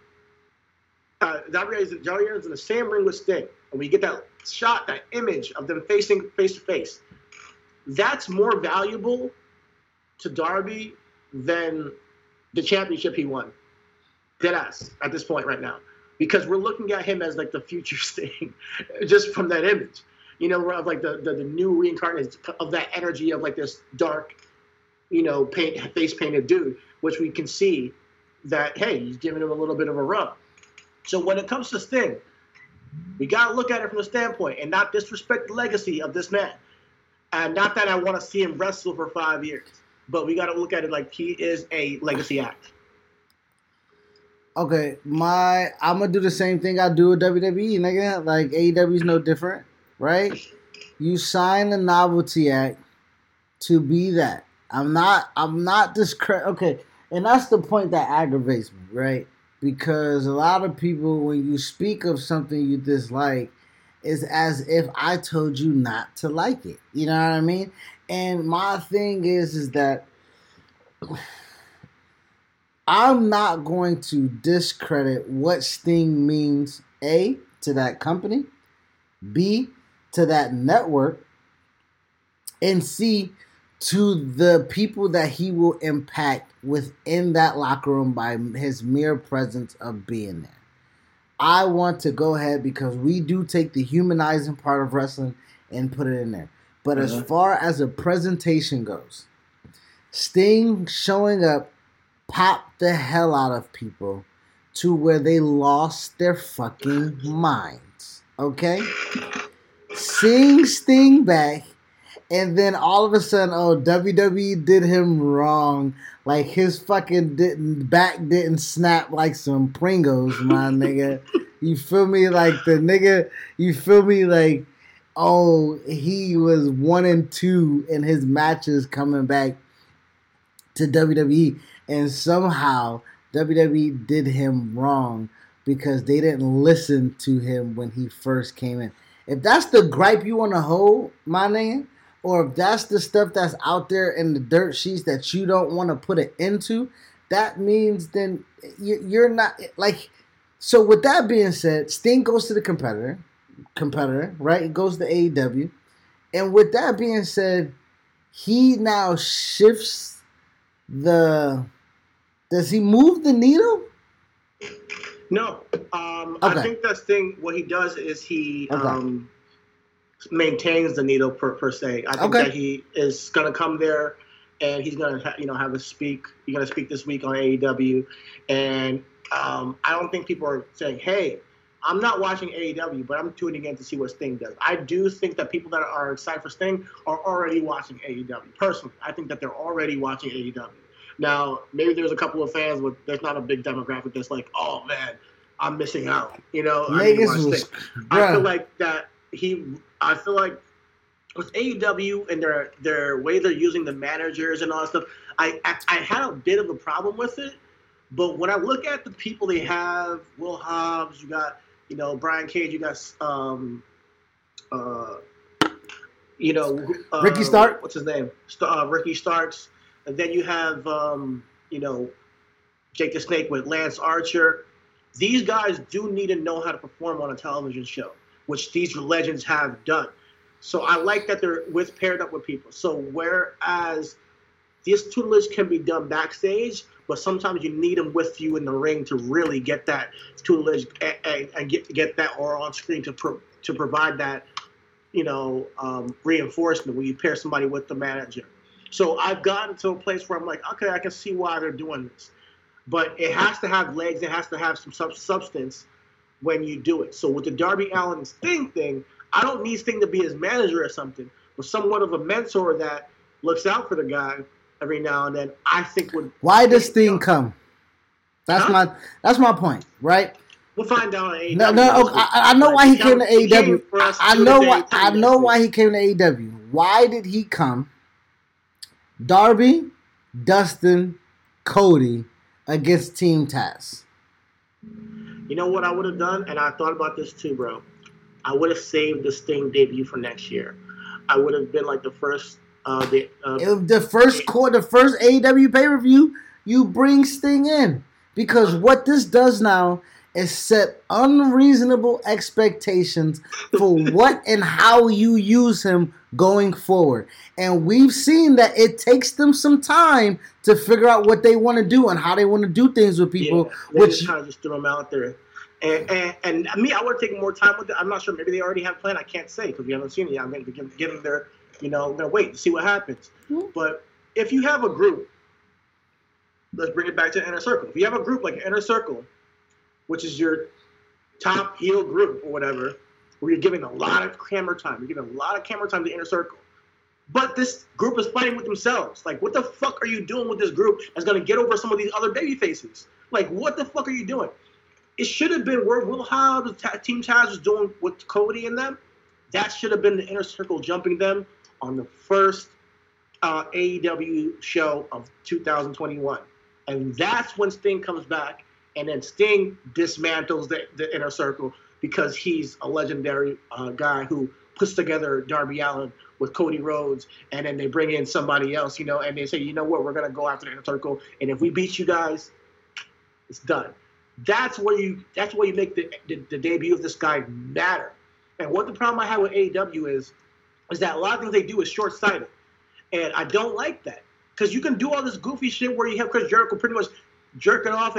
Uh, Darby Allin's in the same ring with Sting, and we get that shot, that image of them facing face to face. That's more valuable to Darby than the championship he won. Deadass at this point right now because we're looking at him as like the future [laughs] thing, just from that image. You know, of like the, the, the new reincarnation of that energy of like this dark, you know, paint face painted dude, which we can see that hey, he's giving him a little bit of a rub. So when it comes to Sting, we gotta look at it from the standpoint and not disrespect the legacy of this man. And not that I want to see him wrestle for five years, but we gotta look at it like he is a legacy act. Okay, my I'm gonna do the same thing I do with WWE, nigga. Like AEW's no different, right? You sign a novelty act to be that. I'm not. I'm not discre. Okay, and that's the point that aggravates me, right? Because a lot of people, when you speak of something you dislike, is as if I told you not to like it. You know what I mean? And my thing is, is that I'm not going to discredit what Sting means, A, to that company, B, to that network, and C, to the people that he will impact within that locker room by his mere presence of being there. I want to go ahead because we do take the humanizing part of wrestling and put it in there. But as uh-huh. far as a presentation goes, Sting showing up popped the hell out of people to where they lost their fucking minds. Okay? Seeing Sting back, and then all of a sudden, oh, WWE did him wrong. Like his fucking didn't back didn't snap like some Pringles, my [laughs] nigga. You feel me? Like the nigga, you feel me? Like, oh, he was one and two in his matches coming back to WWE and somehow WWE did him wrong because they didn't listen to him when he first came in. If that's the gripe you want to hold, my name, or if that's the stuff that's out there in the dirt sheets that you don't want to put it into, that means then you're not like. So with that being said, Sting goes to the competitor, competitor, right? It goes to AEW, and with that being said, he now shifts the. Does he move the needle? No, um, okay. I think that's thing. What he does is he okay. um, maintains the needle per, per se. I think okay. that he is going to come there and he's going to ha- you know have a speak. He's going to speak this week on AEW, and um, I don't think people are saying, "Hey, I'm not watching AEW, but I'm tuning in to see what Sting does." I do think that people that are excited for Sting are already watching AEW. Personally, I think that they're already watching AEW. Now, maybe there's a couple of fans, but there's not a big demographic that's like, oh man, I'm missing out. You know, I, was, I feel like that he. I feel like with AEW and their their way they're using the managers and all that stuff. I, I, I had a bit of a problem with it, but when I look at the people they have, Will Hobbs, you got you know Brian Cage, you got um, uh, you know uh, Ricky Stark. What's his name? Uh, Ricky Starks. And then you have, um, you know, Jake the Snake with Lance Archer. These guys do need to know how to perform on a television show, which these legends have done. So I like that they're with paired up with people. So whereas this tutelage can be done backstage, but sometimes you need them with you in the ring to really get that tutelage and, and, and get get that or on screen to pro, to provide that you know um, reinforcement when you pair somebody with the manager. So I've gotten to a place where I'm like, okay, I can see why they're doing this, but it has to have legs. It has to have some sub- substance when you do it. So with the Darby Allin Sting thing, I don't need Sting to be his manager or something, but somewhat of a mentor that looks out for the guy every now and then. I think would. Why does Sting come? That's huh? my that's my point, right? We'll find out on. No, no, I, I, know why he came to AEW. I know why. I know why he came to AEW. Why did he come? Darby, Dustin, Cody against Team Taz. You know what I would have done, and I thought about this too, bro. I would have saved the Sting debut for next year. I would have been like the first. Uh, the, uh, the first quarter, the first AEW pay per view, you bring Sting in because what this does now is set unreasonable expectations for [laughs] what and how you use him going forward. And we've seen that it takes them some time to figure out what they want to do and how they want to do things with people. Yeah, which just kind of just threw them out there. And, and, and me, I would take more time with it. I'm not sure. Maybe they already have a plan. I can't say because we haven't seen it yet. I'm going to give, give them their, you know, to wait to see what happens. Mm-hmm. But if you have a group, let's bring it back to inner circle. If you have a group like inner circle which is your top heel group or whatever, where you're giving a lot of camera time. You're giving a lot of camera time to Inner Circle. But this group is fighting with themselves. Like, what the fuck are you doing with this group that's to get over some of these other baby faces? Like, what the fuck are you doing? It should have been where Will Hobbs, Team Taz was doing with Cody and them. That should have been the Inner Circle jumping them on the first uh, AEW show of 2021. And that's when Sting comes back and then Sting dismantles the, the inner circle because he's a legendary uh, guy who puts together Darby Allin with Cody Rhodes, and then they bring in somebody else, you know, and they say, you know what, we're gonna go after the inner circle, and if we beat you guys, it's done. That's where you that's where you make the, the, the debut of this guy matter. And what the problem I have with AEW is, is that a lot of things they do is short sighted, and I don't like that because you can do all this goofy shit where you have Chris Jericho pretty much jerking off.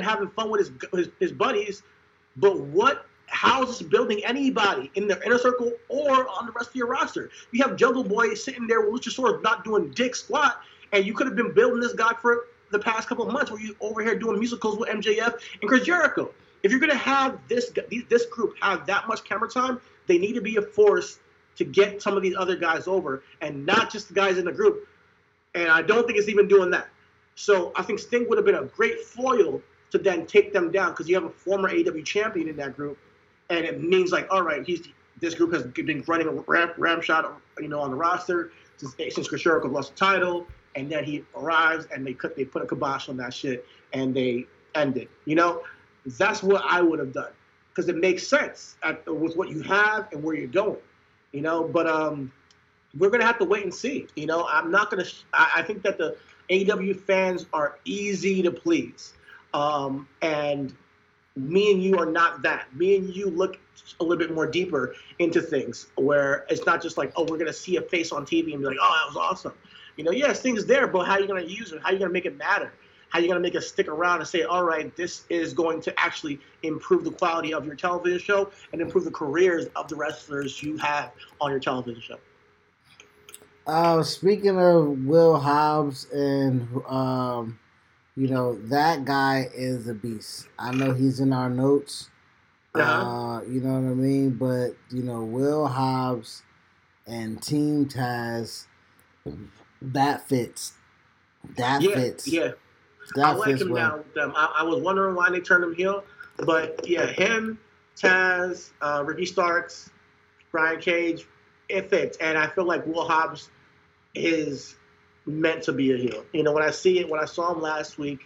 Having fun with his, his his buddies, but what? How is this building anybody in their inner circle or on the rest of your roster? You have Jungle Boy sitting there with Luchasaurus not doing dick squat, and you could have been building this guy for the past couple of months where you over here doing musicals with MJF and Chris Jericho. If you're gonna have this this group have that much camera time, they need to be a force to get some of these other guys over, and not just the guys in the group. And I don't think it's even doing that. So I think Sting would have been a great foil to then take them down because you have a former AW champion in that group, and it means like, all right, he's this group has been running a ram, ram shot, you know, on the roster since, since Jericho lost the title, and then he arrives and they cut they put a kibosh on that shit and they end it. You know, that's what I would have done because it makes sense at, with what you have and where you're going. You know, but um, we're gonna have to wait and see. You know, I'm not gonna. I, I think that the AEW fans are easy to please, um, and me and you are not that. Me and you look a little bit more deeper into things, where it's not just like, oh, we're gonna see a face on TV and be like, oh, that was awesome. You know, yes, things there, but how are you gonna use it? How are you gonna make it matter? How are you gonna make it stick around and say, all right, this is going to actually improve the quality of your television show and improve the careers of the wrestlers you have on your television show? Uh, speaking of Will Hobbs and um, you know that guy is a beast. I know he's in our notes. Uh-huh. Uh, you know what I mean? But you know Will Hobbs and Team Taz, that fits. That yeah, fits. yeah. That I like fits him well. now. Them. I, I was wondering why they turned him heel, but yeah, him, Taz, uh, Ricky Starks, Brian Cage, it fits, and I feel like Will Hobbs is meant to be a heel. You know, when I see it, when I saw him last week,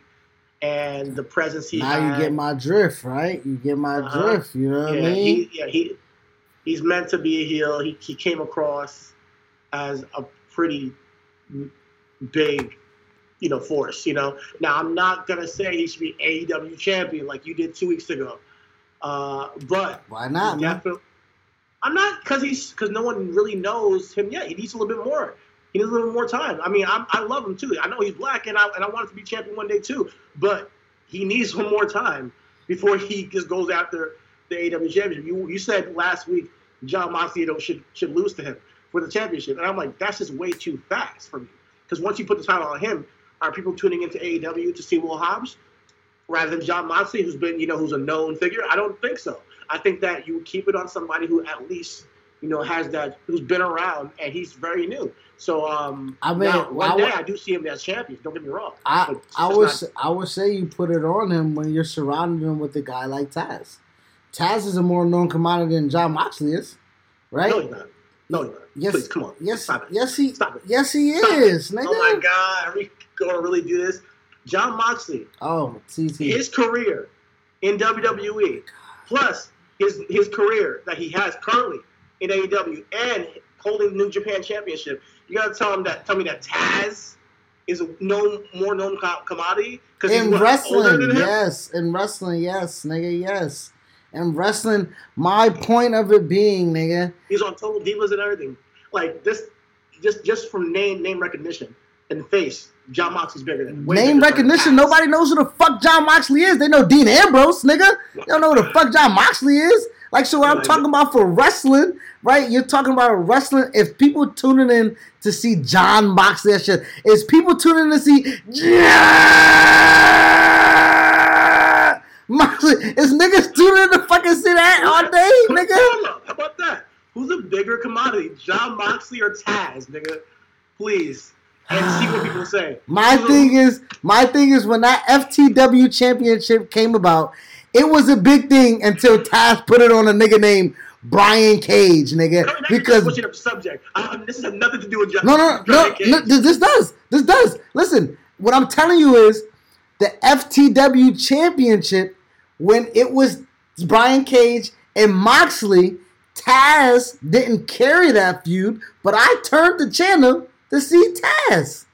and the presence he Now had, you get my drift, right? You get my Uh-huh. drift. You know what yeah, I mean? he, yeah, he he's meant to be a heel. He he came across as a pretty big, you know, force. You know, now I'm not gonna say he should be AEW champion like you did two weeks ago, uh, but Why not, definitely- I'm not because he's because no one really knows him yet. He needs a little bit more. He needs a little more time. I mean, I'm, I love him too. I know he's black, and I and I want him to be champion one day too. But he needs some more time before he just goes after the AEW championship. You you said last week John Moxley should should lose to him for the championship, and I'm like that's just way too fast for me. Because once you put the title on him, are people tuning into AEW to see Will Hobbs rather than John Moxley, who's been you know who's a known figure? I don't think so. I think that you keep it on somebody who at least you know has that who's been around and he's very new. So um, I mean, now, one I day I do see him as champion. Don't get me wrong. I I would not- I would say you put it on him when you're surrounding him with a guy like Taz. Taz is a more known commodity than John Moxley is, right? No, he's not. No, he's not. Yes, Please, come on. yes, Stop it. yes he, Stop it. yes he is, it. nigga. Oh my God, are we gonna really do this? John Moxley, Oh, TT. his career in WWE, plus his his career that he has currently in AEW and holding the New Japan Championship. You gotta tell him that. Tell me that Taz is a known more known commodity because in he's what, older wrestling, yes. In wrestling, yes, nigga, yes. In wrestling, my point of it being, nigga, He's on Total Divas and everything. Like this, just just from name name recognition and face, John Moxley's bigger than way name recognition. Nobody knows who the fuck John Moxley is. They know Dean Ambrose, nigga. They don't know who the fuck John Moxley is. Like, so what I'm talking about for wrestling, right? You're talking about wrestling. If people tuning in to see John Moxley, that shit, is people tuning in to see John Moxley? Is niggas tuning in to fucking see that all day, nigga? How about that? Who's a bigger commodity, John Moxley or Taz, nigga? Please, and see what people say. My thing is, my thing is, when that FTW championship came about, it was a big thing until Taz put it on a nigga named Brian Cage, nigga. Because switching up subject. I, this has nothing to do with John. no, no, no, Brian no, Cage. no, this this does, this does. Listen, what I'm telling you is, the FTW championship when it was Brian Cage and Moxley, Taz didn't carry that feud, but I turned the channel to see Taz.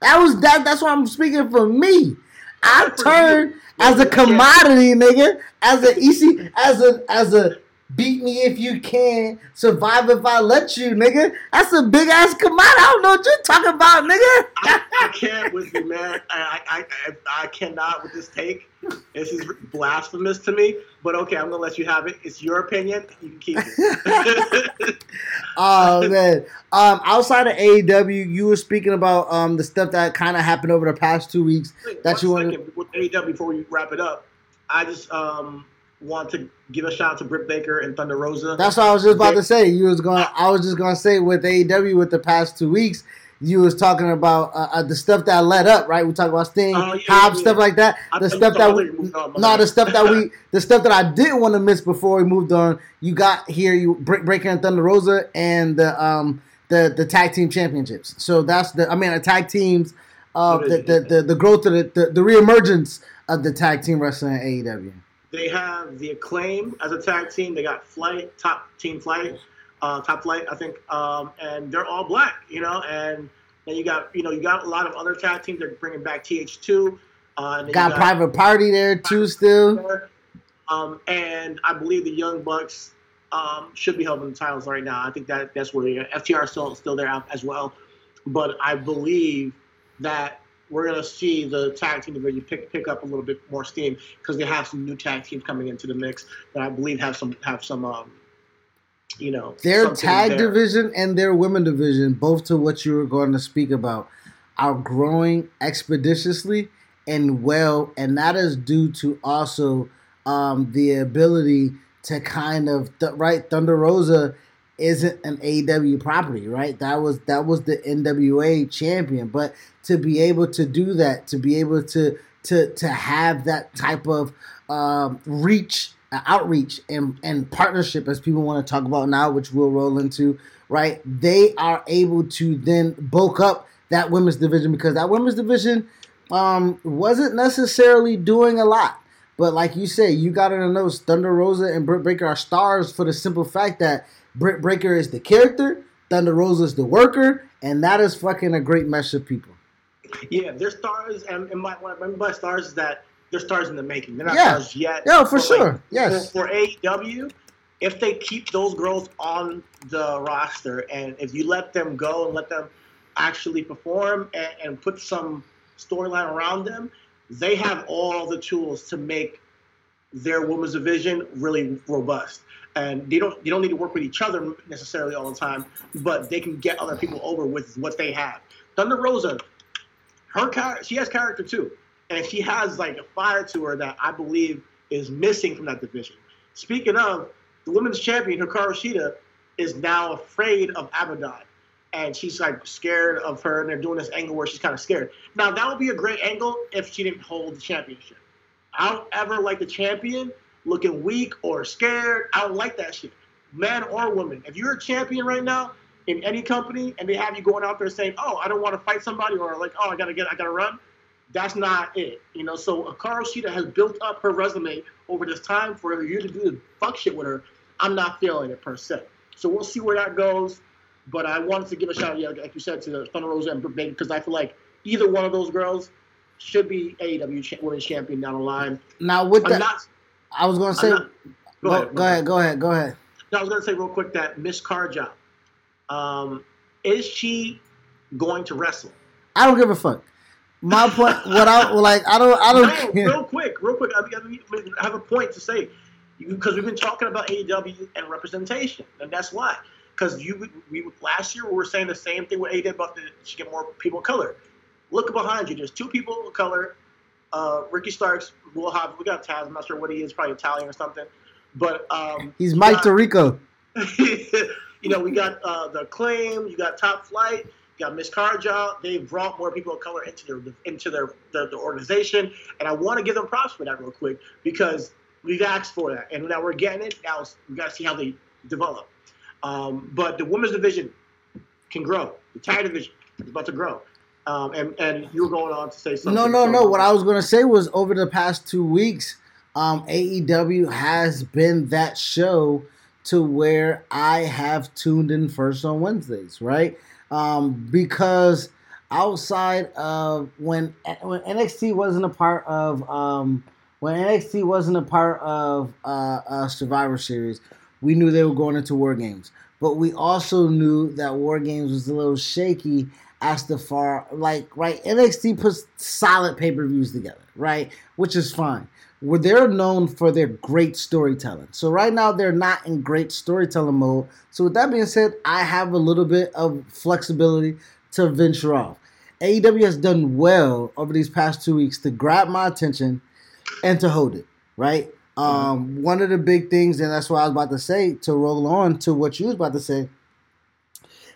That was that. That's why I'm speaking for me. I turned as a commodity, nigga, as an EC, as a as a beat me if you can, survive if I let you, nigga. That's a big ass commodity. I don't know what you're talking about, nigga. I, I can't with you, man. I, I, I, I cannot with this take. This is blasphemous to me. But okay, I'm gonna let you have it. It's your opinion. You can keep it. [laughs] oh man. Um, outside of AEW, you were speaking about um the stuff that kind of happened over the past two weeks that you want. With AEW, before you wrap it up, I just um want to give a shout out to Britt Baker and Thunder Rosa. That's what I was just about to say. You was going. I was just going to say with AEW with the past two weeks, you was talking about uh, uh, the stuff that led up, right? We talk about Sting, Oh, yeah, Hobbs, yeah, stuff like that. The thought stuff that we, you moved on, my no, the stuff that we, [laughs] the stuff that I didn't want to miss before we moved on. You got here, you Britt Baker and Thunder Rosa, and the um the the tag team championships. So that's the, I mean, the tag teams, uh, the the, the the growth of the, the the reemergence of the tag team wrestling at AEW. They have the acclaim as a tag team. They got Flight, top team Flight, uh, top Flight, I think, um, and they're all black, you know. And then you got, you know, you got a lot of other tag teams. They're bringing back TH2. Uh, then Got Private Party there too, still. Um, and I believe the Young Bucks um, should be holding the titles right now. I think that that's where they are. FTR is still still there as well. But I believe that we're gonna see the tag team division pick pick up a little bit more steam because they have some new tag teams coming into the mix that I believe have some have some um, you know Their tag there. division and their women division, both to what you were going to speak about, are growing expeditiously and well, and that is due to also um, the ability to kind of th- right. Thunder Rosa isn't an AEW property, right? That was that was the NWA champion, but to be able to do that, to be able to to to have that type of um, reach, uh, outreach, and and partnership, as people want to talk about now, which we'll roll into, right? They are able to then bulk up that women's division because that women's division um, wasn't necessarily doing a lot. But like you say, you got to know Thunder Rosa and Britt Baker are stars for the simple fact that Britt Baker is the character, Thunder Rosa is the worker, and that is fucking a great mesh of people. Yeah, they're stars, and, and my, what I mean by stars is that they're stars in the making. They're not Yeah. stars yet. Yeah, for sure. Yes. For, for AEW, if they keep those girls on the roster, and if you let them go and let them actually perform and, and put some storyline around them, they have all the tools to make their women's division really robust. And they don't they don't need to work with each other necessarily all the time, but they can get other people over with what they have. Thunder Rosa, her character, she has character too, and she has like a fire to her that I believe is missing from that division. Speaking of the women's champion, Hikaru Shida, is now afraid of Abaddon, and she's like scared of her, and they're doing this angle where she's kind of scared. Now that would be a great angle if she didn't hold the championship. I don't ever like the champion looking weak or scared. I don't like that shit, man or woman. If you're a champion right now in any company and they have you going out there saying, "Oh, I don't want to fight somebody," or like, "Oh, I gotta get, I gotta run," that's not it. You know, so Hikaru Shida has built up her resume over this time for you to do the fuck shit with her. I'm not feeling it per se. So we'll see where that goes. But I wanted to give a shout out, yeah, like you said, to the Thunder Rosa and Baker because I feel like either one of those girls should be AEW cha- Women's Champion down the line. Now with I'm that, not. I was going to say, not go, go, ahead. go ahead, go ahead, go ahead. No, I was going to say real quick that Miss Carja, um, is she going to wrestle? I don't give a fuck. My point, what I like, I don't, I No, don't care. real quick, real quick. I, have a point to say because we've been talking about AEW and representation, and that's why. Because you, we last year we were saying the same thing with AEW about the should get more people of color. Look behind you. There's two people of color. Uh, Ricky Starks. We'll have. We got Taz. I'm not sure what he is. Probably Italian or something. But um, He's Mike. Tirico. [laughs] you know, we got uh, the claim, you got Top Flight, you got Miss Carja. They've brought more people of color into their into their, their, their organization, and I want to give them props for that real quick because we've asked for that, and now we're getting it. Now we got to see how they develop. Um, but the women's division can grow. The tag division is about to grow. Um, and and you were going on to say something. No, no, so- no. What I was going to say was over the past two weeks, um, AEW has been that show to where I have tuned in first on Wednesdays, right? Um, because outside of when when NXT wasn't a part of um, when NXT wasn't a part of uh, uh, Survivor Series, we knew they were going into War Games. But we also knew that War Games was a little shaky as the far like right NXT puts solid pay per views together, right, which is fine. Where they're known for their great storytelling. So right now they're not in great storytelling mode. So with that being said, I have a little bit of flexibility to venture off. AEW has done well over these past two weeks to grab my attention and to hold it, right? Um, one of the big things, and that's what I was about to say to roll on to what you was about to say.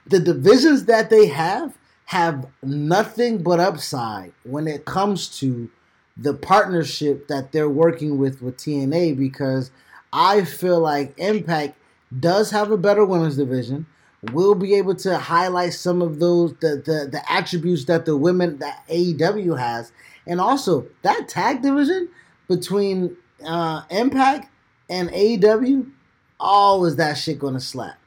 The divisions that they have have nothing but upside when it comes to the partnership that they're working with with TNA because I feel like Impact does have a better women's division. We'll be able to highlight some of those the, the the attributes that the women that AEW has, and also that tag division between uh, Impact and AEW. Is that shit gonna slap?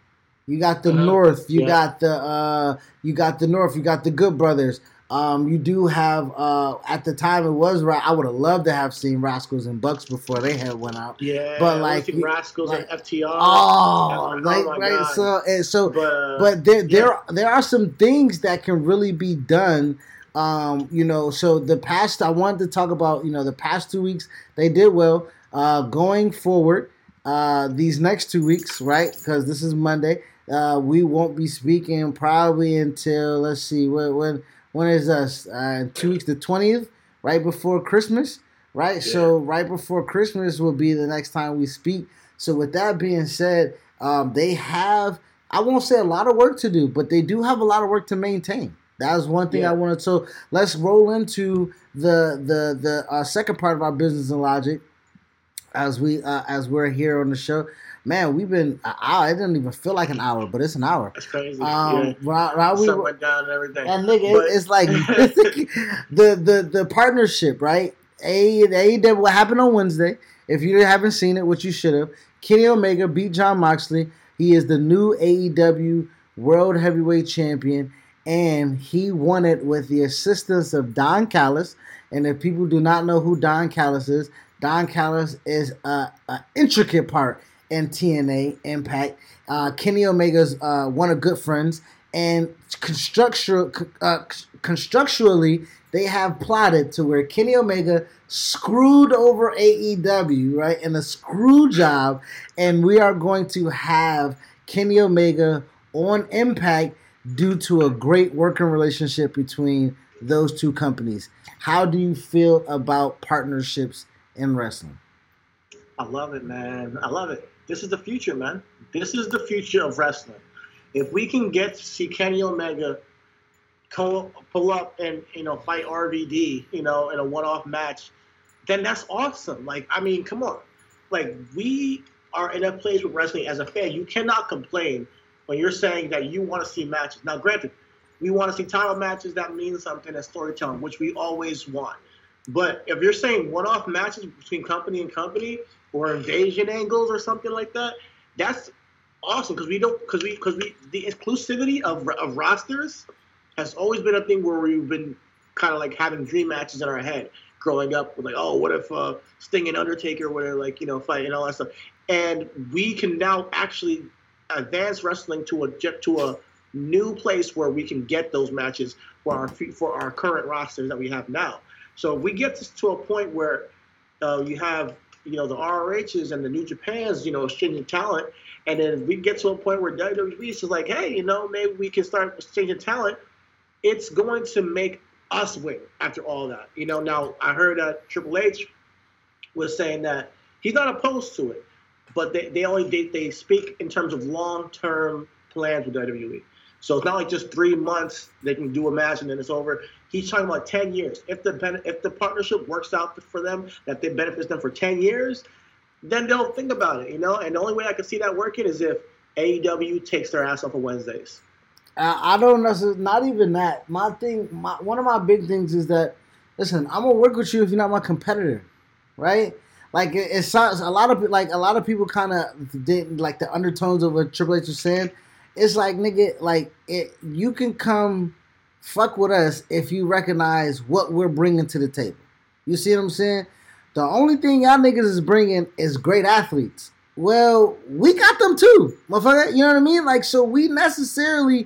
You got the Uh-huh. North. You Yeah. got the uh, you got the North. You got the Good Brothers. Um, you do have uh, at the time it was right. I would have loved to have seen Rascals and Bucks before they had went out. Yeah, But, like, you- Rascals like- and FTR. Oh, Oh like my right. God. So and so, but, but there there yeah. there are some things that can really be done. Um, you know, so the past I wanted to talk about. You know, the past two weeks they did well. Uh, going forward, uh, these next two weeks, right? Because this is Monday. Uh, we won't be speaking probably until let's see when when when is us uh, two weeks the twentieth, right before Christmas, right? So right before Christmas will be the next time we speak. So with that being said, um, they have I won't say a lot of work to do, but they do have a lot of work to maintain. That is one thing Yeah. I wanted. To. So let's roll into the the the uh, second part of our business and logic as we uh, as we're here on the show. Man, we've been an hour. It doesn't even feel like an hour, but it's an hour. That's crazy. Um, yeah. We- went down and everything. and nigga, But- it's like [laughs] [laughs] the the the partnership, right? A AEW what happened on Wednesday. If you haven't seen it, which you should have, Kenny Omega beat Jon Moxley. He is the new AEW World Heavyweight Champion, and he won it with the assistance of Don Callis. And if people do not know who Don Callis is, Don Callis is a, a intricate part in TNA Impact. Uh, Kenny Omega's uh, one of good friends, and constructural, uh, they have plotted to where Kenny Omega screwed over AEW, right, in a screw job, and we are going to have Kenny Omega on Impact due to a great working relationship between those two companies. How do you feel about partnerships in wrestling? I love it, man. I love it. This is the future, man. This is the future of wrestling. If we can get to see Kenny Omega co- pull up and you know fight RVD, you know, in a one-off match, then that's awesome. Like, I mean, come on. Like, we are in a place with wrestling as a fan. You cannot complain when you're saying that you want to see matches. Now, granted, we want to see title matches that mean something as storytelling, which we always want. But if you're saying one-off matches between company and company or invasion angles or something like that, that's awesome because we don't because we because we the exclusivity of of rosters has always been a thing where we've been kind of like having dream matches in our head growing up. With like, oh, what if uh, Sting and Undertaker were like you know fight and all that stuff, and we can now actually advance wrestling to a to a new place where we can get those matches for our for our current rosters that we have now. So if we get to, to a point where uh, you have you know the ROHs and the New Japans, you know, exchanging talent, and then if we get to a point where WWE is like, hey, you know, maybe we can start exchanging talent. It's going to make us win after all that. You know, now I heard that Triple H was saying that he's not opposed to it, but they, they only they, they speak in terms of long term plans with WWE. So it's not like just three months they can do a match and then it's over. He's talking about ten years. If the if the partnership works out for them, that they benefits them for ten years, then they'll think about it, you know. And the only way I can see that working is if AEW takes their ass off of Wednesdays. Uh, I don't necessarily, not even that. My thing, my, one of my big things is that, listen, I'm gonna work with you if you're not my competitor, right? Like it, it sounds a lot of like a lot of people kind of did like the undertones of what Triple H was saying. It's like nigga, like it, you can come fuck with us if you recognize what we're bringing to the table. You see what I'm saying? The only thing y'all niggas is bringing is great athletes. Well, we got them too, motherfucker. You know what I mean? Like, so we necessarily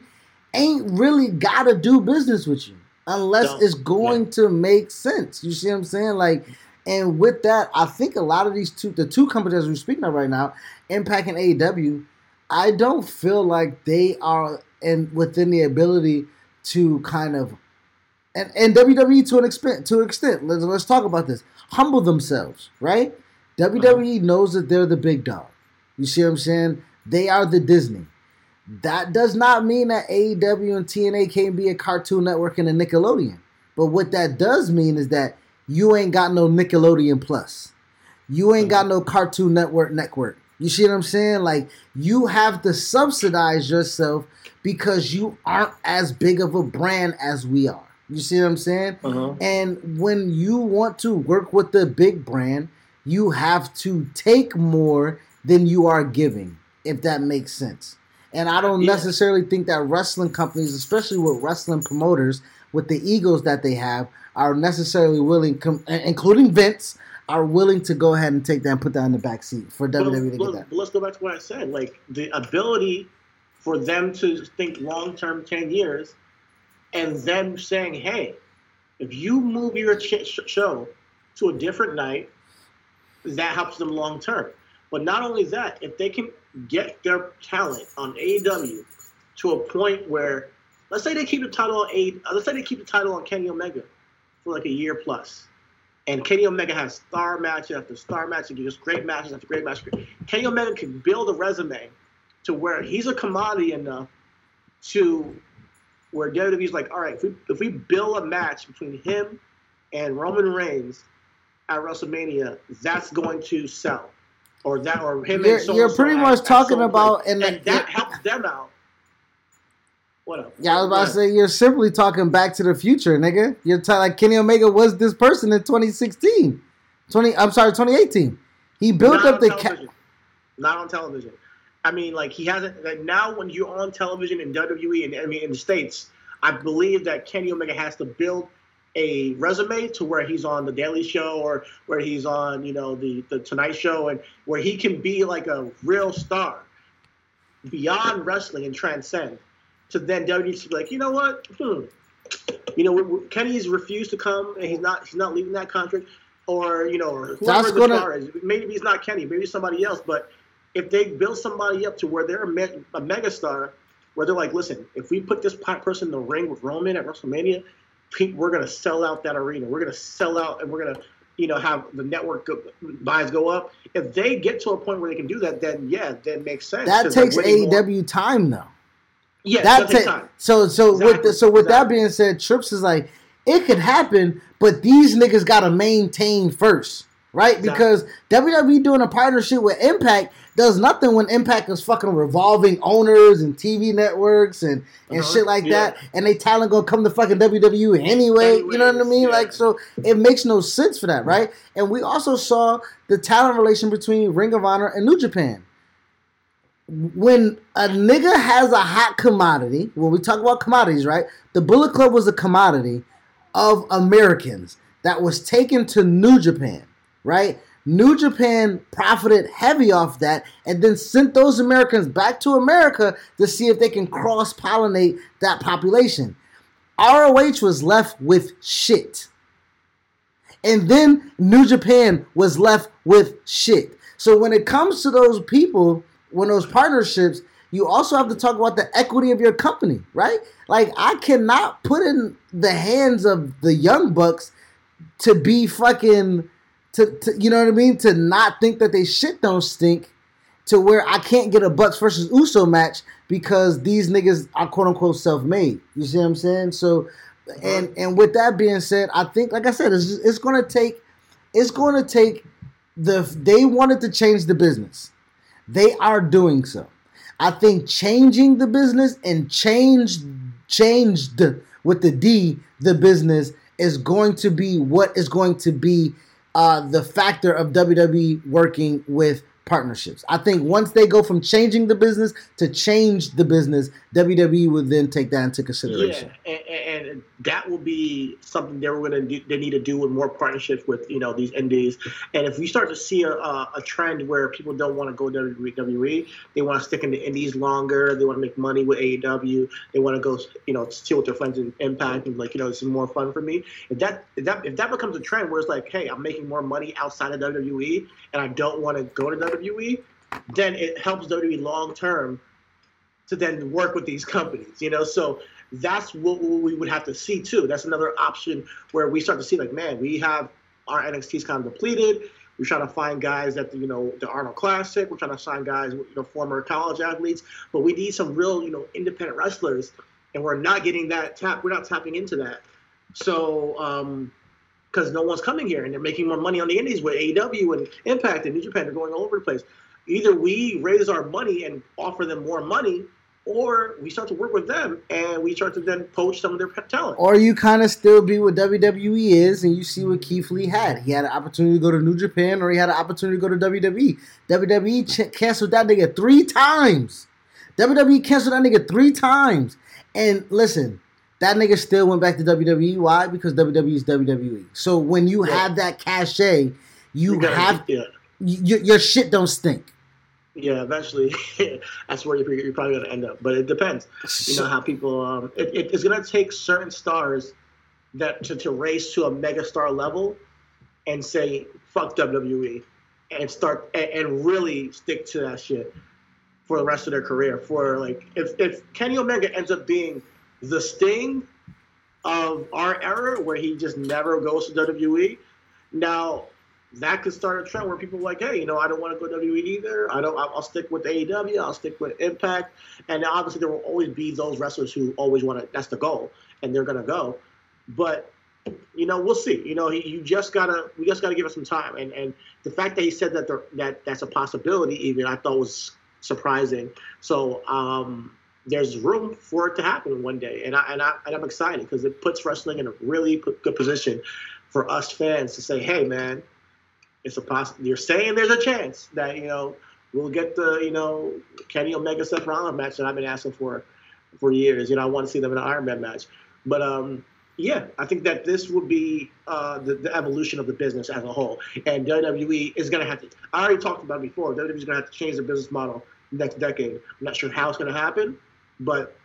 ain't really gotta do business with you unless Don't. it's going to make sense. You see what I'm saying? Like, and with that, I think a lot of these two, the two companies we're speaking of right now, Impact and AEW, I don't feel like they are in within the ability to kind of and, and WWE to an extent to an extent. Let's let's talk about this. Humble themselves, right? WWE uh-huh. knows that they're the big dog. You see what I'm saying? They are the Disney. That does not mean that AEW and TNA can't be a Cartoon Network and a Nickelodeon. But what that does mean is that you ain't got no Nickelodeon Plus. You ain't got uh-huh. no Cartoon Network network. You see what I'm saying? Like you have to subsidize yourself because you aren't as big of a brand as we are. You see what I'm saying? Uh-huh. And when you want to work with the big brand, you have to take more than you are giving, if that makes sense. And I don't Yeah. necessarily think that wrestling companies, especially with wrestling promoters, with the egos that they have, are necessarily willing, com- including Vince, are willing to go ahead and take that and put that in the back seat for But, WWE to but- get that. but let's go back to what I said. Like the ability for them to think long term, ten years, and them saying, "Hey, if you move your ch- show to a different night, that helps them long term." But not only that, if they can get their talent on AEW to a point where, let's say they keep the title on A, let's say they keep the title on Kenny Omega for like a year plus, and Kenny Omega has star match after star match and just great matches after great matches. Kenny Omega can build a resume to where he's a commodity enough to where WWE's like, all right, if we if we build a match between him and Roman Reigns at WrestleMania, that's going to sell. Or that or him You're- and you're pretty much talking about- and, and the- that helps them out. What? Yeah, I was about to say you're simply talking back to the future, nigga. You're t- like Kenny Omega was this person in 2016, 20. I'm sorry, 2018. He built Not up the. Ca- Not on television. I mean, like he hasn't. Like now, when you're on television in WWE and I mean in the states, I believe that Kenny Omega has to build a resume to where he's on the Daily Show or where he's on, you know, the the Tonight Show, and where he can be like a real star beyond wrestling and transcend. To then WWE to be like, you know what? Hmm. You know, we- we- Kenny's refused to come, and he's not he's not leaving that contract, or you know, or whoever That's the gonna- star is. Maybe he's not Kenny, maybe somebody else. But if they build somebody up to where they're a, me- a megastar, where they're like, listen, if we put this person in the ring with Roman at WrestleMania, we're gonna sell out that arena. We're gonna sell out, and we're gonna, you know, have the network go, buys go up. If they get to a point where they can do that, then yeah, that makes sense. that takes more. AEW time though. Yeah, that that takes ta- time. so so with the, so with that being said, Trips is like it could happen, but these niggas gotta maintain first, right? Because WWE doing a partnership with Impact does nothing when Impact is fucking revolving owners and TV networks and and Uh-huh, shit like yeah. that, and they talent gonna come to fucking WWE anyway. you know what I mean? yeah. Like so, it makes no sense for that, right? And we also saw the talent relation between Ring of Honor and New Japan when a nigga has a hot commodity, when we talk about commodities, right? The Bullet Club was a commodity of Americans that was taken to New Japan, right? New Japan profited heavy off that and then sent those Americans back to America to see if they can cross pollinate that population. ROH was left with shit. And then New Japan was left with shit. So when it comes to those people, when those partnerships, you also have to talk about the equity of your company, right? Like I cannot put in the hands of the young bucks to be fucking to, to you know what I mean? To not think that they shit don't stink to where I can't get a Bucks versus Uso match because these niggas are quote unquote self made. You see what I'm saying? So, and and with that being said, I think like I said, it's it's gonna take it's gonna take the they wanted to change the business. They are doing so. I think changing the business and change changed with the D the business is going to be what is going to be uh, the factor of WWE working with partnerships. I think once they go from changing the business to change the business, WWE would then take that into consideration. Yeah, and, and, and that will be something they're going to they need to do with more partnerships with you know these indies. And if we start to see a, a trend where people don't want to go to WWE, they want to stick in the indies longer. They want to make money with AEW. They want to go you know chill with their friends in Impact and like you know this is more fun for me. If that if that if that becomes a trend where it's like, hey, I'm making more money outside of WWE and I don't want to go to WWE, then it helps WWE long term to then work with these companies, you know. So that's what we would have to see too. That's another option where we start to see like, man, we have our NXT's kind of depleted. We're trying to find guys that you know the Arnold Classic. We're trying to sign guys, you know, former college athletes, but we need some real you know independent wrestlers, and we're not getting that tap. We're not tapping into that. So. um because no one's coming here and they're making more money on the indies with AEW and Impact and New Japan. They're going all over the place. Either we raise our money and offer them more money, or we start to work with them and we start to then poach some of their talent. Or you kind of still be what WWE is and you see what Keith Lee had. He had an opportunity to go to New Japan or he had an opportunity to go to WWE. WWE canceled that nigga three times. WWE canceled that nigga three times. And listen, that nigga still went back to WWE. Why? Because WWE is WWE. So when you yeah. have that cachet, you, you have yeah. y- your shit don't stink. Yeah, eventually, [laughs] that's where you're, you're probably going to end up. But it depends. You know how people. Um, it, it, it's going to take certain stars that to, to race to a mega star level, and say fuck WWE, and start and, and really stick to that shit for the rest of their career. For like, if if Kenny Omega ends up being the Sting of our era, where he just never goes to WWE, now that could start a trend where people are like, hey, you know, I don't want to go WWE either. I don't. I'll, stick with AEW. I'll stick with Impact. And obviously, there will always be those wrestlers who always want to. That's the goal, and they're gonna go. But you know, we'll see. You know, you just gotta. We just gotta give it some time. And and the fact that he said that that that's a possibility, even I thought was surprising. So um, there's room for it to happen one day, and I and I and I'm excited because it puts wrestling in a really good position for us fans to say, hey, man it's a poss- You're saying there's a chance that you know we'll get the you know Kenny Omega Seth Rollins match that I've been asking for for years. You know, I want to see them in an Iron Man match. But um, yeah, I think that this would be uh, the, the, evolution of the business as a whole. And WWE is going to have to. I already talked about before. WWE is going to have to change their business model next decade. I'm not sure how it's going to happen, but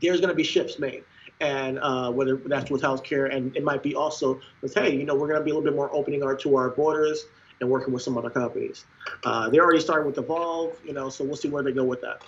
there's going to be shifts made and uh, whether that's with healthcare, and it might be also with hey, you know, we're going to be a little bit more opening our to our borders and working with some other companies. Uh, they already started with Evolve, you know, so we'll see where they go with that.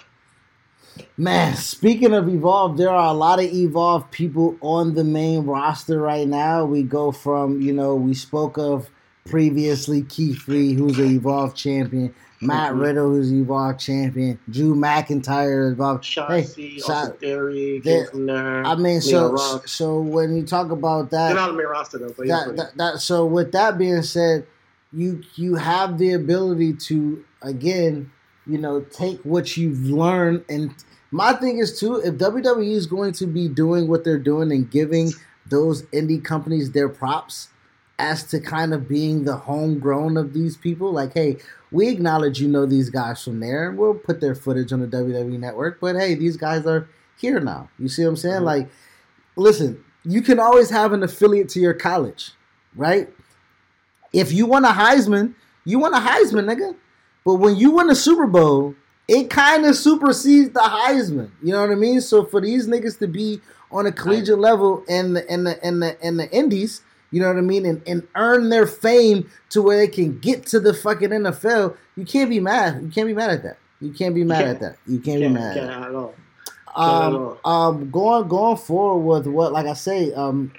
Man, speaking of Evolve, there are a lot of Evolve people on the main roster right now. We go from, you know, we spoke of previously Keith Lee, who's an Evolve champion. Matt mm-hmm. Riddle, who's Evolve champion, Drew McIntyre, Evolve. Shotzi, hey, Shot, Theory, I mean, so so when you talk about that, they're not on the main roster though. But that, that, that, so with that being said, you you have the ability to again, you know, take what you've learned and. My thing is too, if WWE is going to be doing what they're doing and giving those indie companies their props as to kind of being the homegrown of these people, like, hey, we acknowledge you know these guys from there, and we'll put their footage on the WWE network. But hey, these guys are here now. You see what I'm saying? Mm-hmm. Like, listen, you can always have an affiliate to your college, right? If you want a Heisman, you want a Heisman, nigga. But when you win a Super Bowl, it kind of supersedes the Heisman. You know what I mean? So for these niggas to be on a collegiate level in the in the in the in the Indies, you know what I mean? And, and earn their fame to where they can get to the fucking NFL. You can't be mad. You can't be mad at that. You can't be mad at that. You can't, can't be mad. Can't at all. Um, um, going going forward with what, like I say, um,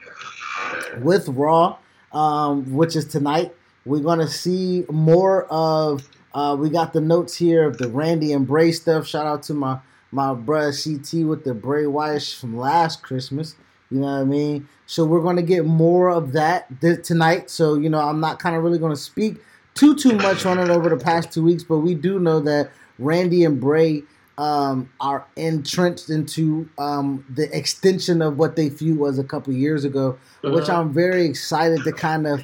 with Raw, um, which is tonight, we're gonna see more of. Uh, we got the notes here of the Randy and Bray stuff. Shout out to my my brother CT with the Bray Wyatt from last Christmas. You know what I mean? So we're going to get more of that th- tonight. So, you know, I'm not kind of really going to speak too, too much on it over the past two weeks, but we do know that Randy and Bray um, are entrenched into um, the extension of what they feud was a couple years ago, uh-huh. which I'm very excited to kind of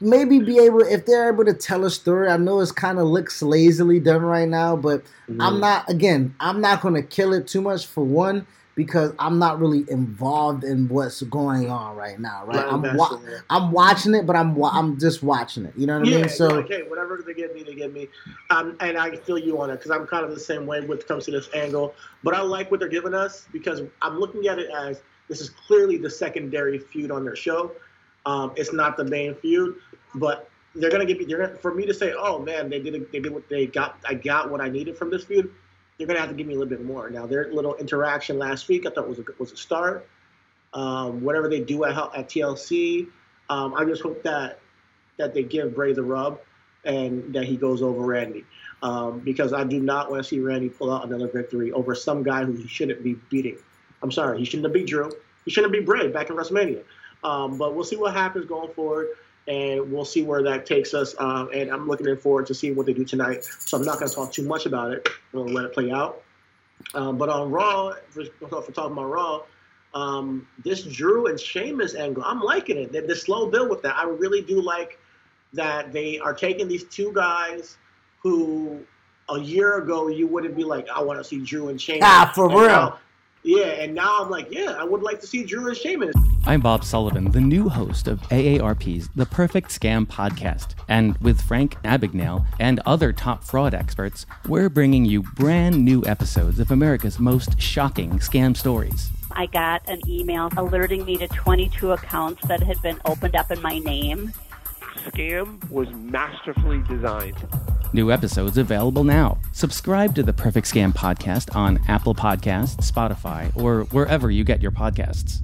maybe be able if they're able to tell a story. I know it's kind of looks lazily done right now, but mm-hmm. I'm not again, I'm not going to kill it too much for one because I'm not really involved in what's going on right now, right? Not I'm wa- it. I'm watching it, but I'm wa- I'm just watching it. You know what I mean? So hey, whatever they give me, they give me. Um, and I feel you on it because I'm kind of the same way when it comes to this angle. But I like what they're giving us because I'm looking at it as this is clearly the secondary feud on their show. Um, it's not the main feud, but they're gonna give me. They're gonna, for me to say, oh man, they did it, they did what they got. I got what I needed from this feud. They're gonna have to give me a little bit more. Now their little interaction last week, I thought was a, was a start. Um, whatever they do at at TLC, um, I just hope that that they give Bray the rub and that he goes over Randy. Um, because I do not want to see Randy pull out another victory over some guy who he shouldn't be beating. I'm sorry, he shouldn't beat Drew. He shouldn't be Bray back in WrestleMania. Um, but we'll see what happens going forward, and we'll see where that takes us. Um, and I'm looking forward to seeing what they do tonight. So I'm not going to talk too much about it. We'll let it play out. Um, but on Raw, for, for talking about Raw, um, this Drew and Sheamus angle, I'm liking it. The, the slow build with that, I really do like that they are taking these two guys who a year ago you wouldn't be like, I want to see Drew and Sheamus. Ah, for And real. now- yeah, and now I'm like, yeah, I would like to see Drew and Sheamus. I'm Bob Sullivan, the new host of AARP's The Perfect Scam podcast. And with Frank Abagnale and other top fraud experts, we're bringing you brand new episodes of America's most shocking scam stories. I got an email alerting me to 22 accounts that had been opened up in my name. Scam was masterfully designed. New episodes available now. Subscribe to the Perfect Scam podcast on Apple Podcasts, Spotify, or wherever you get your podcasts.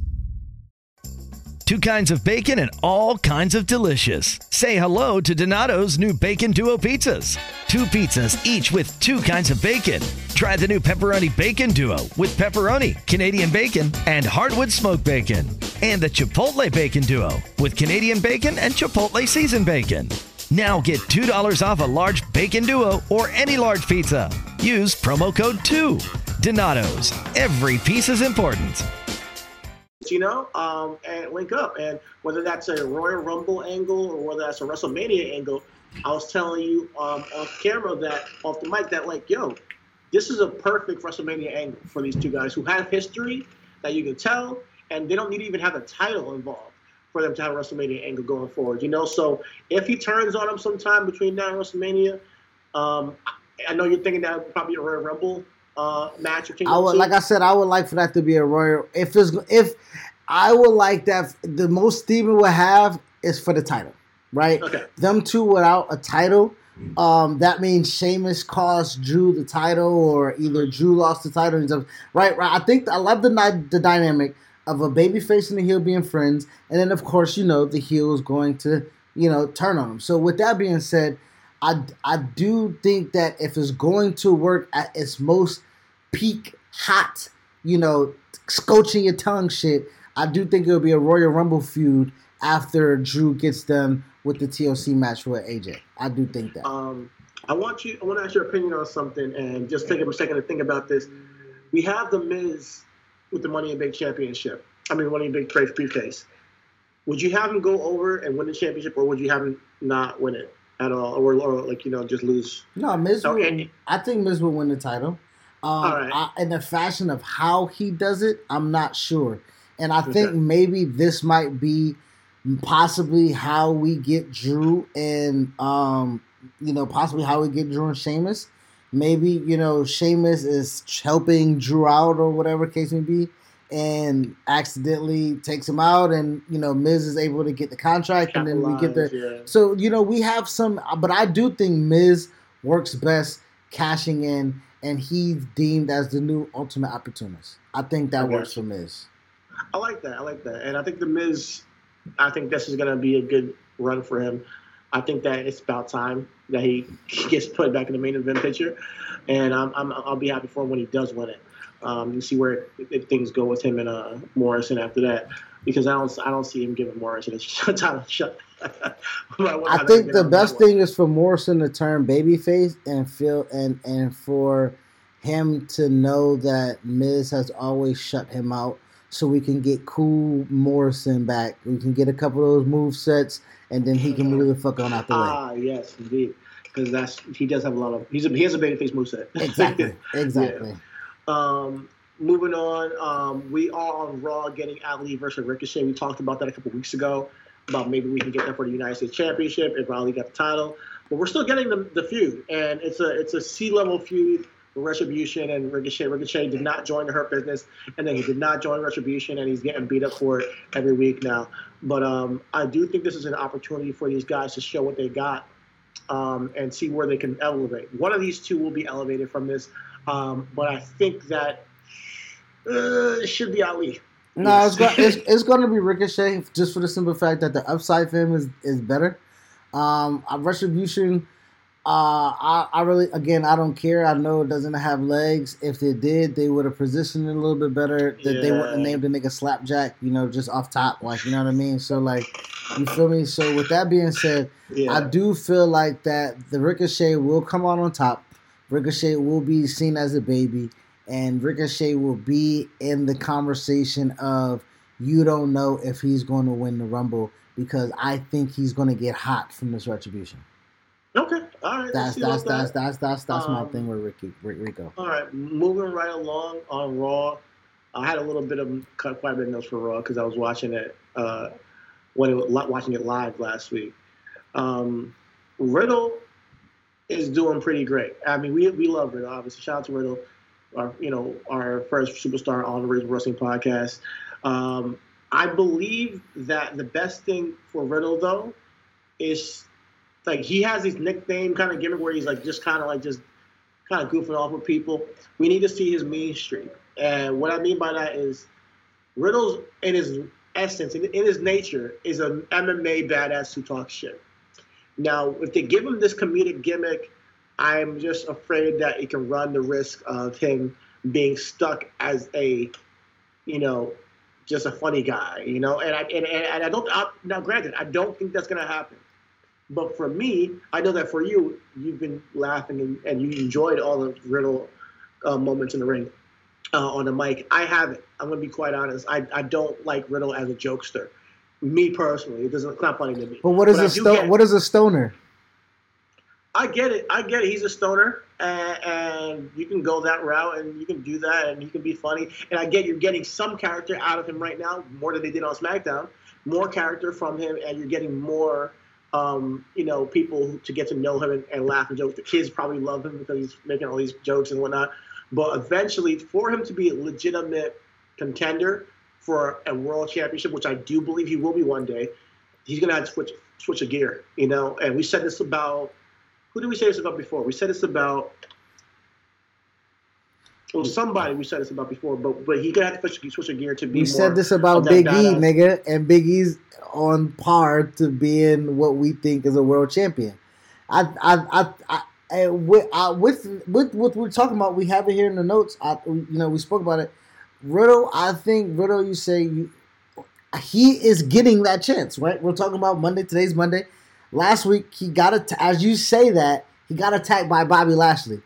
Two kinds of bacon and all kinds of delicious. Say hello to Donato's new Bacon Duo pizzas. Two pizzas, each with two kinds of bacon. Try the new Pepperoni Bacon Duo with pepperoni, Canadian bacon, and hardwood smoked bacon. And the Chipotle Bacon Duo with Canadian bacon and Chipotle seasoned bacon. Now get $2 off a large bacon duo or any large pizza. Use promo code 2. Donato's. Every piece is important. you know, um, and link up. And whether that's a Royal Rumble angle or whether that's a WrestleMania angle, I was telling you um, off camera that off the mic that like, yo, this is a perfect WrestleMania angle for these two guys who have history that you can tell, and they don't need to even have a title involved for them to have a WrestleMania angle going forward. You know, so if he turns on him sometime between now and WrestleMania, um, I- know you're thinking that would probably be a Royal Rumble uh, match or Kingdom I would, like I said, I would like for that to be a royal. If it's if I would like that, the most Steven would have is for the title, right? Okay. Them two without a title, um, that means Sheamus cost Drew the title, or either Drew lost the title. and stuff. Right, right. I think I love the the dynamic of a baby and a heel being friends, and then of course you know the heel is going to you know turn on them. So with that being said. I, I do think that if it's going to work at its most peak hot, you know, scorching your tongue shit, I do think it'll be a Royal Rumble feud after Drew gets done with the TLC match with AJ. I do think that. Um, I want you. I want to ask your opinion on something, and just take a second to think about this. We have the Miz with the Money in Bank Championship. I mean, Money in brief- briefcase. Would you have him go over and win the championship, or would you have him not win it at all, or, or like you know just lose? no, Miz. Will, I think Miz will win the title. Um, All right. I, in the fashion of how he does it, I'm not sure, and I Okay. think maybe this might be possibly how we get Drew and um, you know, possibly how we get Drew and Sheamus. Maybe you know Sheamus is helping Drew out or whatever case may be, and accidentally takes him out, and you know Miz is able to get the contract, and then we get the. Yeah. So you know we have some, but I do think Miz works best cashing in, and he's deemed as the new ultimate opportunist. I think that Okay. works for Miz. I like that. I like that, and I think the Miz. I think this is going to be a good run for him. I think that it's about time that he [laughs] gets put back in the main event picture, and I'm, I'm I'll be happy for him when he does win it. Um, and see where if things go with him and uh, Morrison after that, because I don't I don't see him giving Morrison a [laughs] title shot. [laughs] I think the best thing is for Morrison to turn babyface and feel and and for him to know that Miz has always shut him out, so we can get cool Morrison back. We can get a couple of those move sets, and then he can move the fuck on out the way. Ah, yes, indeed, because that's he does have a lot of he's a, he has a babyface moveset. [laughs] Exactly, exactly. Um, moving on, um, we are on Raw getting Ali versus Ricochet. We talked about that a couple weeks ago about maybe we can get that for the United States Championship if Ali got the title. But we're still getting the, the feud, and it's a it's a C level feud. Retribution and Ricochet. Ricochet did not join the Hurt Business, and then he did not join Retribution, and he's getting beat up for it every week now. But um, I do think this is an opportunity for these guys to show what they got um, and see where they can elevate. One of these two will be elevated from this, um, but I think that uh, it should be Ali. No, yes. it's, go- [laughs] it's, it's going to be Ricochet just for the simple fact that the upside for him is, is better. Um, Retribution, uh, I, I really, again, I don't care. I know it doesn't have legs. If they did, they would have positioned it a little bit better. That yeah. they wouldn't have named the nigga Slapjack, you know, just off top, like you know what I mean. So like, you feel me? So with that being said, yeah. I do feel like that the Ricochet will come out on top. Ricochet will be seen as a baby and Ricochet will be in the conversation of you don't know if he's going to win the Rumble because I think he's going to get hot from this retribution. Okay, all right. That's that's that's, that. that's that's that's um, my thing with Ricky Rico. All right, moving right along on Raw. I had a little bit of quite a bit of notes for Raw because I was watching it uh, when it watching it live last week. Um, Riddle is doing pretty great. I mean, we we love Riddle. Obviously, shout out to Riddle our you know our first superstar on the Rizzo Wrestling podcast. Um, I believe that the best thing for Riddle though is like he has his nickname kind of gimmick where he's like just kind of like just kind of goofing off with people. We need to see his mean streak, and what I mean by that is Riddle's in his essence, in, in his nature, is an MMA badass who talks shit. Now, if they give him this comedic gimmick I'm just afraid that it can run the risk of him being stuck as a, you know, just a funny guy, you know. And I and, and I don't I, now. Granted, I don't think that's gonna happen. But for me, I know that for you, you've been laughing and, and you enjoyed all the Riddle uh, moments in the ring uh, on the mic. I haven't. I'm gonna be quite honest. I, I don't like Riddle as a jokester. Me personally, it doesn't. It's not funny to me. But what is but a sto- What is a stoner? I get it. I get it. He's a stoner, and, and, you can go that route, and you can do that, and you can be funny. And I get you're getting some character out of him right now, more than they did on SmackDown. More character from him, and you're getting more, um, you know, people to get to know him and, and laugh and joke. The kids probably love him because he's making all these jokes and whatnot. But eventually, for him to be a legitimate contender for a world championship, which I do believe he will be one day, he's gonna have to switch switch a gear, you know. And we said this about who did we say this about before? We said this about well, somebody we said this about before, but but he could have to switch, switch a gear to be. We said this about Big E, nigga, and Big E's on par to being what we think is a world champion. I I I. I with, uh, with with what we're talking about, we have it here in the notes. I, you know, we spoke about it. Riddle, I think Riddle. You say you, he is getting that chance, right? We're talking about Monday. Today's Monday. Last week he got it as you say that he got attacked by Bobby Lashley,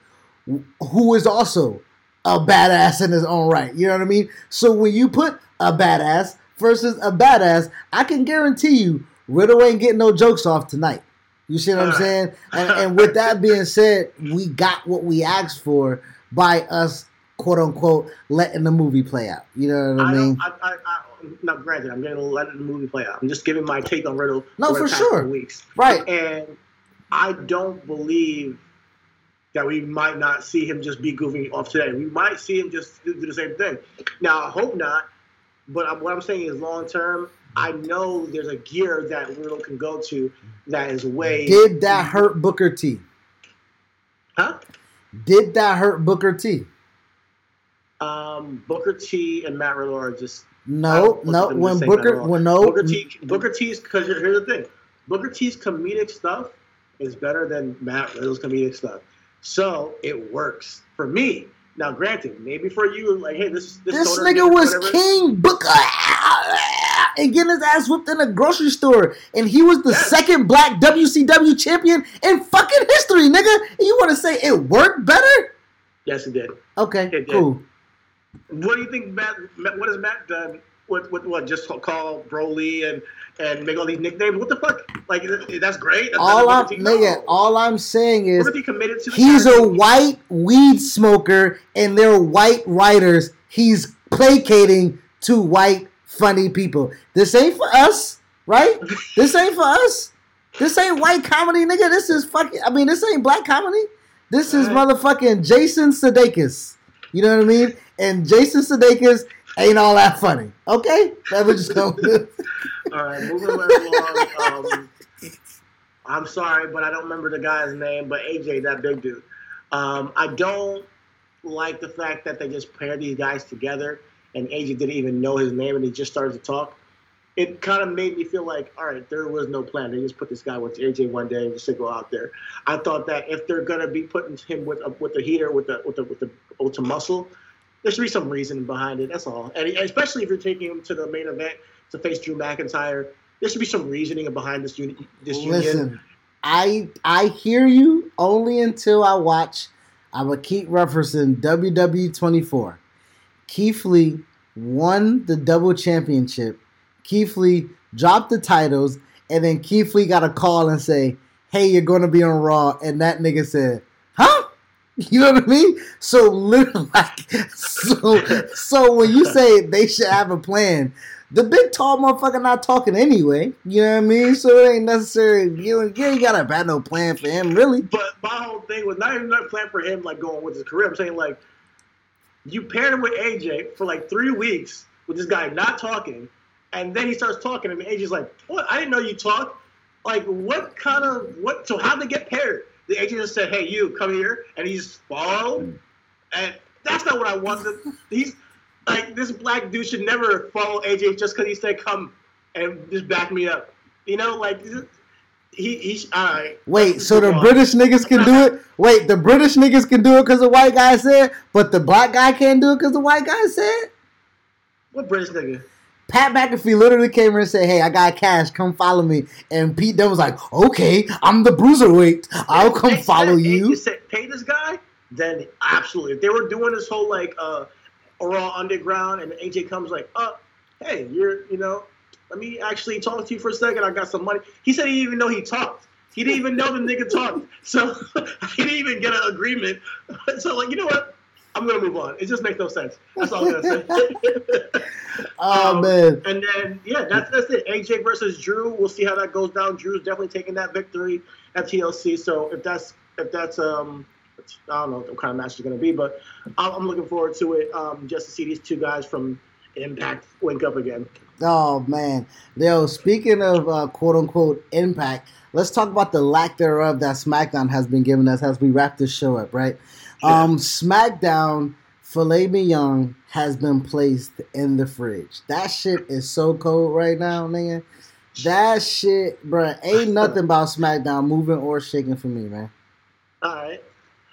who is also a badass in his own right. You know what I mean? So when you put a badass versus a badass, I can guarantee you Riddle ain't getting no jokes off tonight. You see what I'm saying? [laughs] And, and with that being said, we got what we asked for by us, quote unquote, letting the movie play out. You know what I, I mean? I, I, now granted, I'm going to let the movie play out. I'm just giving my take on Riddle. No, for, for sure. Weeks, right? And I don't believe that we might not see him just be goofing off today. We might see him just do, the same thing. Now, I hope not. But what I'm saying is, long term, I know there's a gear that Riddle can go to that is way. Did that hurt Booker T? Huh? Did that hurt Booker T? Um, Booker T and Matt Riddle are just no, no. When Booker, when no Booker T, Booker T's because here's the thing, Booker T's comedic stuff is better than Matt Riddle's comedic stuff, so it works for me. Now, granted, maybe for you, like, hey, this this, this nigga was whatever. King Booker [laughs] and getting his ass whipped in a grocery store, and he was the yes. second black WCW champion in fucking history, nigga. And you want to say it worked better? Yes, it did. Okay, it did. cool. What do you think Matt? What has Matt done? What what what? Just call Broly and and make all these nicknames. What the fuck? Like that's great. That's all I'm nigga, all I'm saying is he committed to he's a white weed smoker and they're white writers. he's placating to white funny people. This ain't for us, right? this ain't for us. This ain't white comedy, nigga. This is fucking. I mean, this ain't black comedy. This is motherfucking Jason Sudeikis. You know what I mean? And Jason Sudeikis ain't all that funny. Okay, that was just go. [laughs] All right, moving right along. Um, I'm sorry, but I don't remember the guy's name. But AJ, that big dude. Um, I don't like the fact that they just paired these guys together, and AJ didn't even know his name, and he just started to talk. It kind of made me feel like, all right, there was no plan. They just put this guy with AJ one day and just to go out there. I thought that if they're gonna be putting him with a, with the heater, with the with the with the ultra muscle, there should be some reason behind it. That's all. And especially if you're taking him to the main event to face Drew McIntyre, there should be some reasoning behind this this union. Listen, I I hear you only until I watch. I will keep referencing WWE 24. Keith Lee won the double championship. Keith Lee dropped the titles, and then Keith Lee got a call and say, "Hey, you're going to be on Raw," and that nigga said, "Huh?" [laughs] You know what I mean? So literally, [laughs] like, so so when you say they should have a plan, the big tall motherfucker not talking anyway. You know what I mean? So it ain't necessary. You ain't, you ain't got a bad no plan for him, really. But my whole thing was not even a plan for him like going with his career. I'm saying like you paired him with AJ for like three weeks with this guy not talking, and then he starts talking, and AJ's like, "What? I didn't know you talk." Like, what kind of what? So how'd they get paired? The agent just said, "Hey, you come here," and he's followed, and that's not what I wanted. He's like this black dude should never follow AJ just because he said, "Come and just back me up." You know, like he right. Wait, so the British niggas can do it? Wait, the British niggas can do it because the white guy said, but the black guy can't do it because the white guy said? What British nigga? Pat McAfee literally came here and said, "Hey, I got cash. Come follow me." And Pete Dunne was like, "Okay, I'm the bruiserweight. I'll come follow hey, you." said pay this guy, then absolutely. If they were doing this whole like uh Raw Underground, and AJ comes like, "Oh, hey, you're you know, let me actually talk to you for a second. I got some money." He said he didn't even know he talked. He didn't even know the nigga talked. So [laughs] he didn't even get an agreement. [laughs] So like, you know what? I'm gonna move on. It just makes no sense. That's all I'm gonna say. Oh [laughs] Um, man, And then yeah, that's that's it. AJ versus Drew. We'll see how that goes down. Drew's definitely taking that victory at TLC. So if that's if that's um I don't know what kind of match it's gonna be, but I'm, I'm looking forward to it. Um, just to see these two guys from Impact link up again. oh man. Yo, speaking of uh, quote unquote impact, let's talk about the lack thereof that SmackDown has been giving us as we wrap this show up. Right? [laughs] Um, SmackDown filet mignon has been placed in the fridge. That shit is so cold right now, nigga. That shit, bruh, ain't nothing [laughs] about SmackDown moving or shaking for me, man. All right.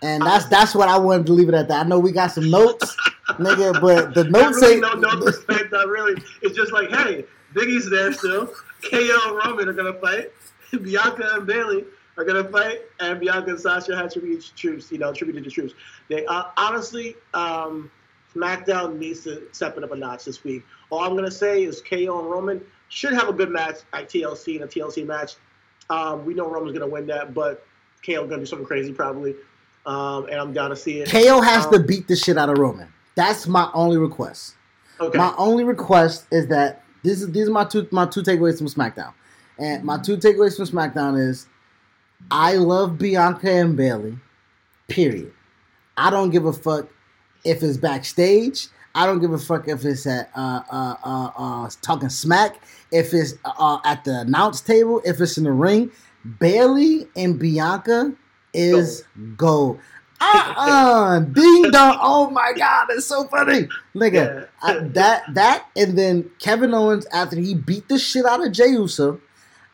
And that's that's what I wanted to leave it at that. I know we got some notes, [laughs] nigga, but the notes really ain't. no no respect. Not really. It's just like, hey, Biggie's there still. KO and Roman are gonna fight. Bianca and Bayley are gonna fight, and Bianca and Sasha have tribute troops. You know, tribute to the troops. They uh, honestly, um, SmackDown needs to step it up a notch this week. All I'm gonna say is KO and Roman should have a good match at TLC in a TLC match. Um, we know Roman's gonna win that, but KO gonna do something crazy probably, um, and I'm down to see it. KO has to Um, beat the shit out of Roman. That's my only request. Okay. My only request is that this is these are my two my two takeaways from SmackDown, and my two takeaways from SmackDown is I love Bianca and Bayley. Period. I don't give a fuck if it's backstage. I don't give a fuck if it's at uh, uh, uh, uh, talking smack. If it's uh, at the announce table. If it's in the ring. Bayley and Bianca is gold. Uh-uh. [laughs] Ding dong. Oh my god, it's so funny. Nigga, Yeah. I, that that and then Kevin Owens after he beat the shit out of Jey Uso,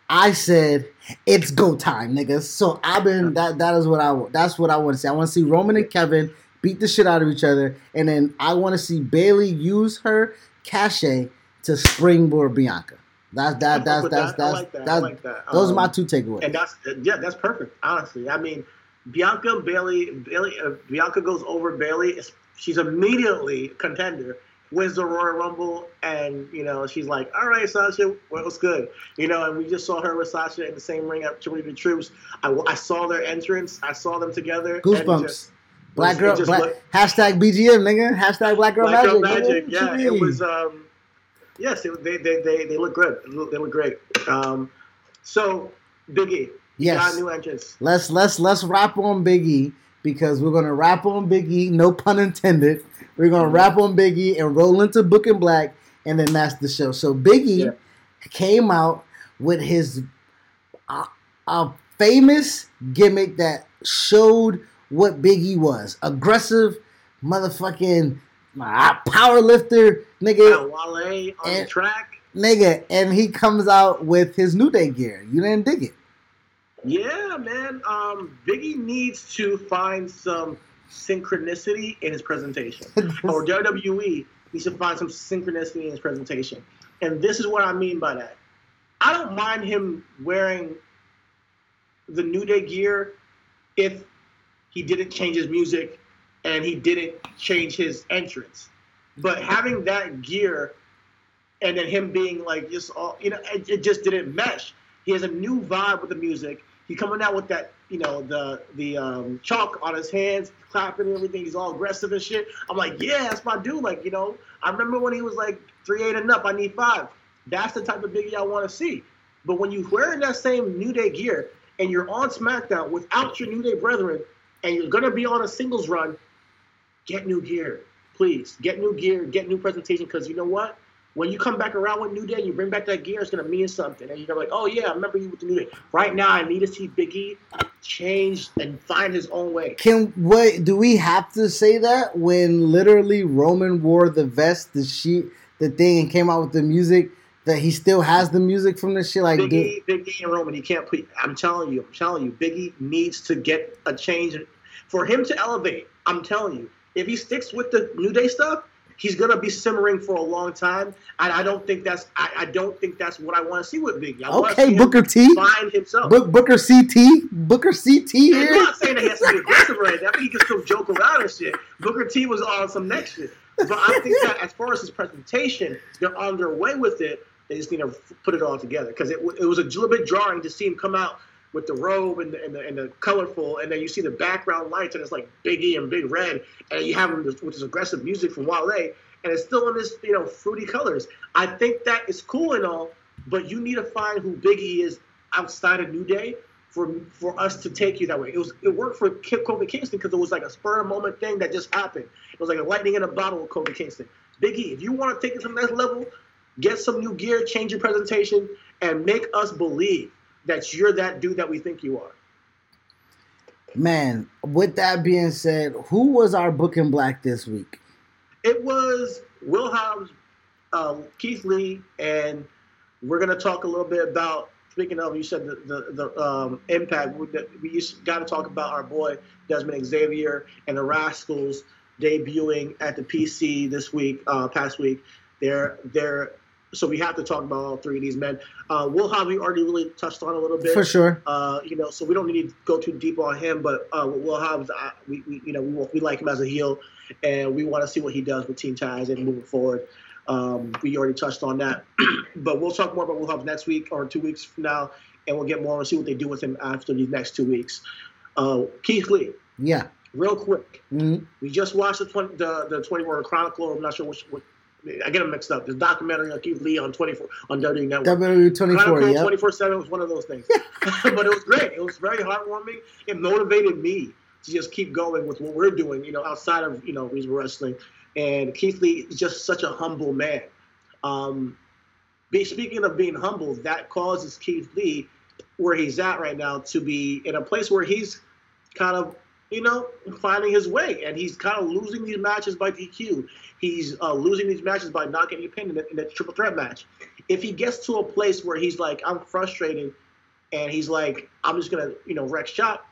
I said it's go time, niggas. So I've been that that is what I that's what I want to see. I want to see Roman and Kevin beat the shit out of each other, and then I want to see Bayley use her cachet to springboard Bianca. That's that that's that's that. That's like that. That's like that. those are Um, my two takeaways. And that's yeah, that's perfect. Honestly, I mean, Bianca Bayley, Bayley, uh, Bianca goes over Bayley. She's immediately contender. Wins the Royal Rumble, and you know she's like, "All right, Sasha, what's good?" You know, and we just saw her with Sasha in the same ring at to the Troops. I, I saw their entrance. I saw them together. and Goosebumps. just- Black It girl, just black, looked- hashtag BGM, nigga. Hashtag Black girl Black magic. Girl Magic, yeah, it was. Um, yes, it, they, they they they look good. They look, great. Um, so Biggie, Yes. got new entrance. Let's let's let's rap on Biggie because we're gonna rap on Biggie. No pun intended. We're Mm-hmm. gonna rap on Biggie and roll into Book and Black, and then that's the show. So Biggie Yeah. came out with his uh, a famous gimmick that showed what Biggie was: aggressive, motherfucking uh, power lifter, nigga, Got Wale on the And- track. nigga, and he comes out with his New Day gear. You didn't dig it. Yeah, man. Um, Biggie needs to find some synchronicity in his presentation, [laughs] or WWE needs to find some synchronicity in his presentation. And this is what I mean by that. I don't mind him wearing the New Day gear if he didn't change his music and he didn't change his entrance. But having that gear and then him being like just all you know, it, it just didn't mesh. He has a new vibe with the music. He's coming out with that, you know, the the um, chalk on his hands, clapping and everything. He's all aggressive and shit. I'm like, yeah, that's my dude. Like, you know, I remember when he was like three eight and up. I need five. That's the type of Biggie I want to see. But when you're wearing that same New Day gear and you're on SmackDown without your New Day brethren, and you're gonna be on a singles run, get new gear, please. Get new gear, get new presentation, because you know what? When you come back around with New Day, you bring back that gear, it's gonna mean something. And you're gonna be like, oh yeah, I remember you with the New Day. Right now, I need to see Biggie change and find his own way. Can what do we have to say that when literally Roman wore the vest, the sheet, the thing, and came out with the music that he still has the music from this shit? Like, dude, Biggie, Biggie and Roman, he can't put. I'm telling you, I'm telling you, Biggie needs to get a change for him to elevate. I'm telling you, if he sticks with the New Day stuff, he's gonna be simmering for a long time. And I don't think that's. I, I don't think that's what I want to see with Biggie. I okay, Booker T, find himself. Book, Booker CT, Booker CT here. I'm not saying that he has to be aggressive or anything. I think he can still joke around and shit. Booker T was on some next shit. But I think that as far as his presentation, they're on their way with it. They just need to put it all together because it, it was a little bit jarring to see him come out with the robe and the, and, the, and the colorful, and then you see the background lights and it's like Biggie and Big Red, and you have them with this aggressive music from Wale, and it's still in this you know fruity colors. I think that is cool and all, but you need to find who Biggie is outside of New Day for for us to take you that way. It was it worked for Kofi Kingston because it was like a spur of moment thing that just happened. It was like a lightning in a bottle with Kofi Kingston. Biggie, if you want to take it to the next level, get some new gear, change your presentation, and make us believe that you're that dude that we think you are. Man, with that being said, who was our book in black this week? It was Will Hobbs, um, Keith Lee, and we're gonna talk a little bit about. Speaking of, you said the the, the um, impact. We, we got to talk about our boy Desmond Xavier and the Rascals debuting at the PC this week, uh, past week. They're they're so we have to talk about all three of these men. Uh, Will Hobbs, we already really touched on a little bit For sure. uh, you know, so we don't need to go too deep on him. But uh, Will Hobbs, I, we, we, you know, we, we like him as a heel, and we want to see what he does with Team Taz and moving forward. Um, we already touched on that, [clears throat] but we'll talk more about Will Hobbs next week or two weeks from now, and we'll get more and see what they do with him after these next two weeks. Uh, Keith Lee, Yeah. real quick, Mhm. we just watched the 20, the the 24 Chronicle. I'm not sure which. what I get them mixed up. This documentary on Keith Lee on 24 on WWE Network. WWE 24, yeah. 24 7 was one of those things. [laughs] [laughs] but it was great. It was very heartwarming. It motivated me to just keep going with what we're doing, you know, outside of, you know, Reasonable Wrestling. And Keith Lee is just such a humble man. Um, be, speaking of being humble, that causes Keith Lee, where he's at right now, to be in a place where he's kind of, you know, finding his way. And he's kind of losing these matches by DQ. He's uh, losing these matches by not getting pinned in the, in triple threat match. If he gets to a place where he's like, I'm frustrated, and he's like, I'm just gonna, you know, wreck shop.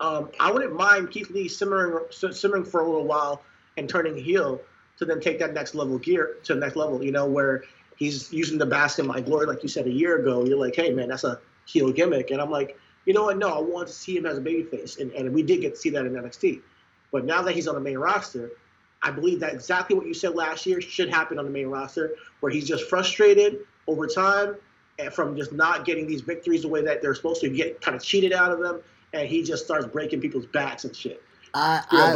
Um, I wouldn't mind Keith Lee simmering, simmering for a little while and turning heel to then take that next level gear to the next level. You know, where he's using the basket my glory, like you said a year ago. You're like, hey man, that's a heel gimmick, and I'm like, you know what? No, I want to see him as a babyface, and, and we did get to see that in NXT. But now that he's on the main roster, I believe that exactly what you said last year should happen on the main roster, where he's just frustrated over time and from just not getting these victories the way that they're supposed to get kind of cheated out of them, and he just starts breaking people's backs and shit. I, I,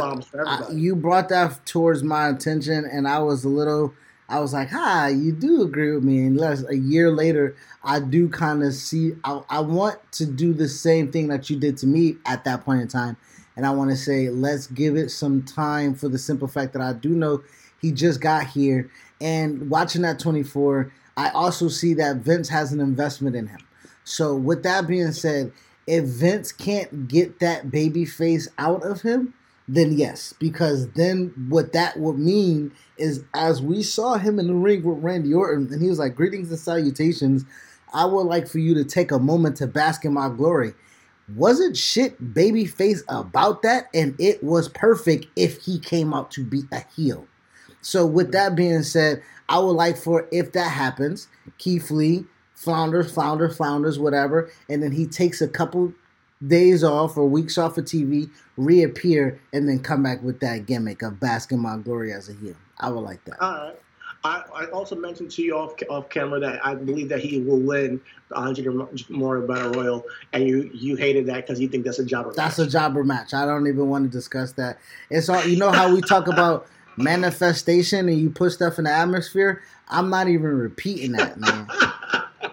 I- you brought that towards my attention, and I was a little. I was like, "Hi, you do agree with me." Unless a year later, I do kind of see. I, I want to do the same thing that you did to me at that point in time, and I want to say, let's give it some time for the simple fact that I do know he just got here, and watching that twenty four, I also see that Vince has an investment in him. So, with that being said, if Vince can't get that baby face out of him, then yes, because then what that would mean is as we saw him in the ring with Randy Orton, and he was like, Greetings and salutations. I would like for you to take a moment to bask in my glory. Wasn't shit babyface about that, and it was perfect if he came out to be a heel. So with that being said, I would like for if that happens, Keith Lee, flounders, flounder, flounders, whatever, and then he takes a couple days off or weeks off of TV, reappear, and then come back with that gimmick of basking my glory as a heel. I would like that. All right. I, I also mentioned to you off off camera that I believe that he will win the 100 more battle royal, and you you hated that because you think that's a jobber. That's match. a jobber match. I don't even want to discuss that. It's all you know how we talk about [laughs] manifestation and you put stuff in the atmosphere. I'm not even repeating that, man. [laughs]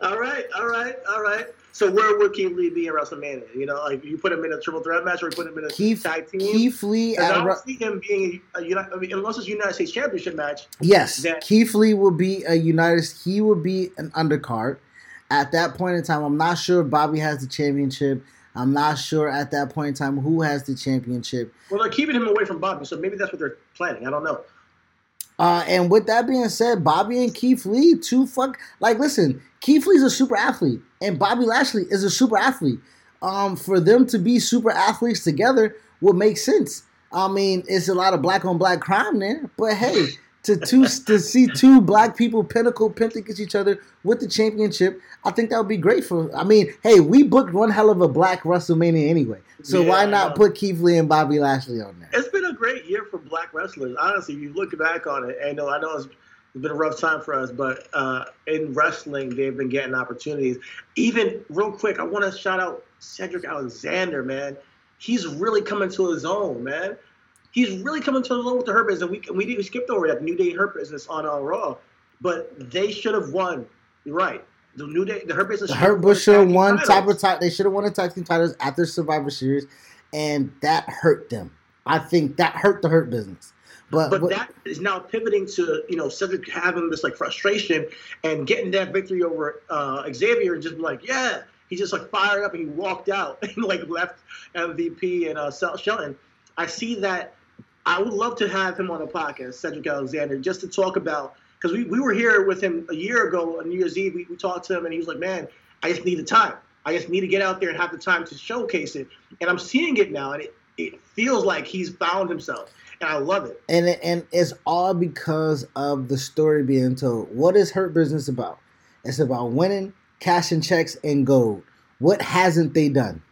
all right, all right, all right. So where would Keith Lee be in WrestleMania? You know, like you put him in a triple threat match, or you put him in a Keith tag team. Keith Lee I don't see him being a, United, I mean, unless it's a United States Championship match. Yes, Keith Lee will be a United. He will be an undercard. At that point in time, I'm not sure Bobby has the championship. I'm not sure at that point in time who has the championship. Well, they're keeping him away from Bobby, so maybe that's what they're planning. I don't know. Uh, and with that being said, Bobby and Keith Lee, two fuck like listen, Keith Lee's a super athlete, and Bobby Lashley is a super athlete. Um, for them to be super athletes together would make sense. I mean, it's a lot of black on black crime there, but hey, to two [laughs] to see two black people pinnacle pent against each other with the championship, I think that would be great for. I mean, hey, we booked one hell of a black WrestleMania anyway, so Yeah, why not put Keith Lee and Bobby Lashley on there? It's been a great year for black wrestlers. Honestly, if you look back on it, and know, I know it's, it's been a rough time for us, but uh, in wrestling, they've been getting opportunities. Even real quick, I want to shout out Cedric Alexander, man. He's really coming to his own, man. He's really coming to his own with the Hurt Business. And we, we, we skipped over that New Day Hurt Business on uh, Raw, but they should have won. You're right. The New Day, the Hurt Business. The should Hurt Bush should have won titles. top of top. They should have won the tag team titles after Survivor Series, and that hurt them. I think that hurt the Hurt business. But, But but- that is now pivoting to you know Cedric having this like frustration and getting that victory over uh, Xavier and just like, yeah, he just like fired up and he walked out [laughs] and like left MVP and uh, Shelton. I see that. I would love to have him on a podcast, Cedric Alexander, just to talk about because we, we were here with him a year ago on New Year's Eve. We, we talked to him and he was like, man, I just need the time. I just need to get out there and have the time to showcase it. And I'm seeing it now, and it, it feels like he's found himself, and I love it. and and it's all because of the story being told. What is Hurt Business about? It's about winning, cashing checks, and gold. What hasn't they done?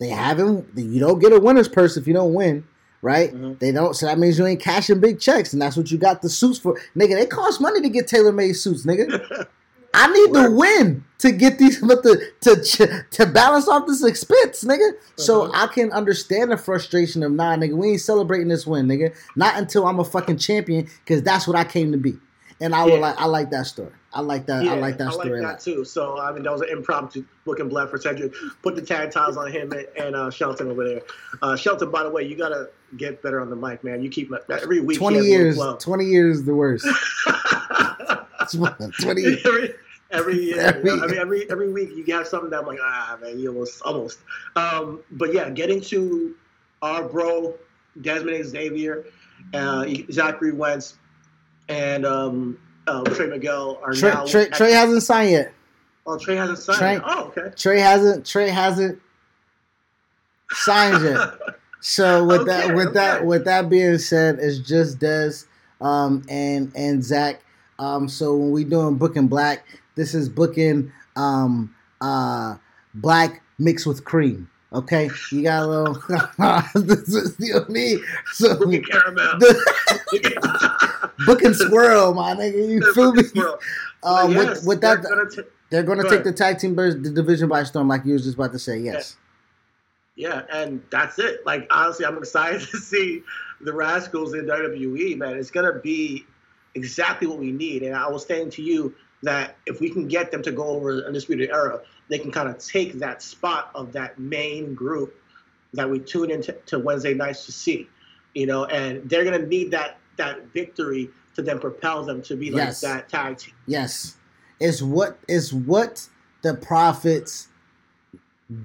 They haven't. You don't get a winner's purse if you don't win, right? Mhm. They don't. So that means you ain't cashing big checks, and that's what you got the suits for, nigga. They cost money to get tailor made suits, nigga. [laughs] I need to win to get these, [laughs] but the to to balance off this expense, nigga. So Uh-huh. I can understand the frustration of nah, nigga. We ain't celebrating this win, nigga. Not until I'm a fucking champion, because that's what I came to be. And I would Yeah. like, I like that story. I like that. I like that story. a that lot. too. So I mean, that was an impromptu looking black for Cedric. Put the tag titles on him and, and uh, Shelton over there. Uh, Shelton, by the way, you gotta get better on the mic, man. You keep every week. Twenty years. Twenty years is the worst. [laughs] [laughs] Twenty. years. every, every [laughs] year. Every- I mean, every every week you have something that I'm like, ah, man, you almost almost. Um, but yeah, getting to our bro Desmond Xavier, uh, Zachary Wentz, and um, uh, Trey Miguel are Trey, now. Trey, Trey hasn't signed yet. oh, Trey hasn't signed. Trey- yet. Oh, okay. Trey hasn't. Trey hasn't signed yet. [laughs] So with that, Okay, with that, with that being said, it's just Des um, and and Zach. Um, so when we doing Book and black, this is booking um, uh, black mixed with cream. Okay, you got a little. [laughs] this is, you know what I mean? So [laughs] Booking caramel. booking squirrel, my nigga. You feel me? [laughs] Uh, yes, with, with that, they're gonna t- they're going to take the tag team the division by storm, like you was just about to say. Yes. Yeah, and that's it. Like honestly, I'm excited to see the Rascals in WWE. Man, it's gonna be exactly what we need. And I was saying to you that if we can get them to go over the Undisputed Era, they can kind of take that spot of that main group that we tune into to Wednesday nights to see. You know, and they're gonna need that that victory to then propel them to be like Yes. that tag team. Yes, it's what is what the prophets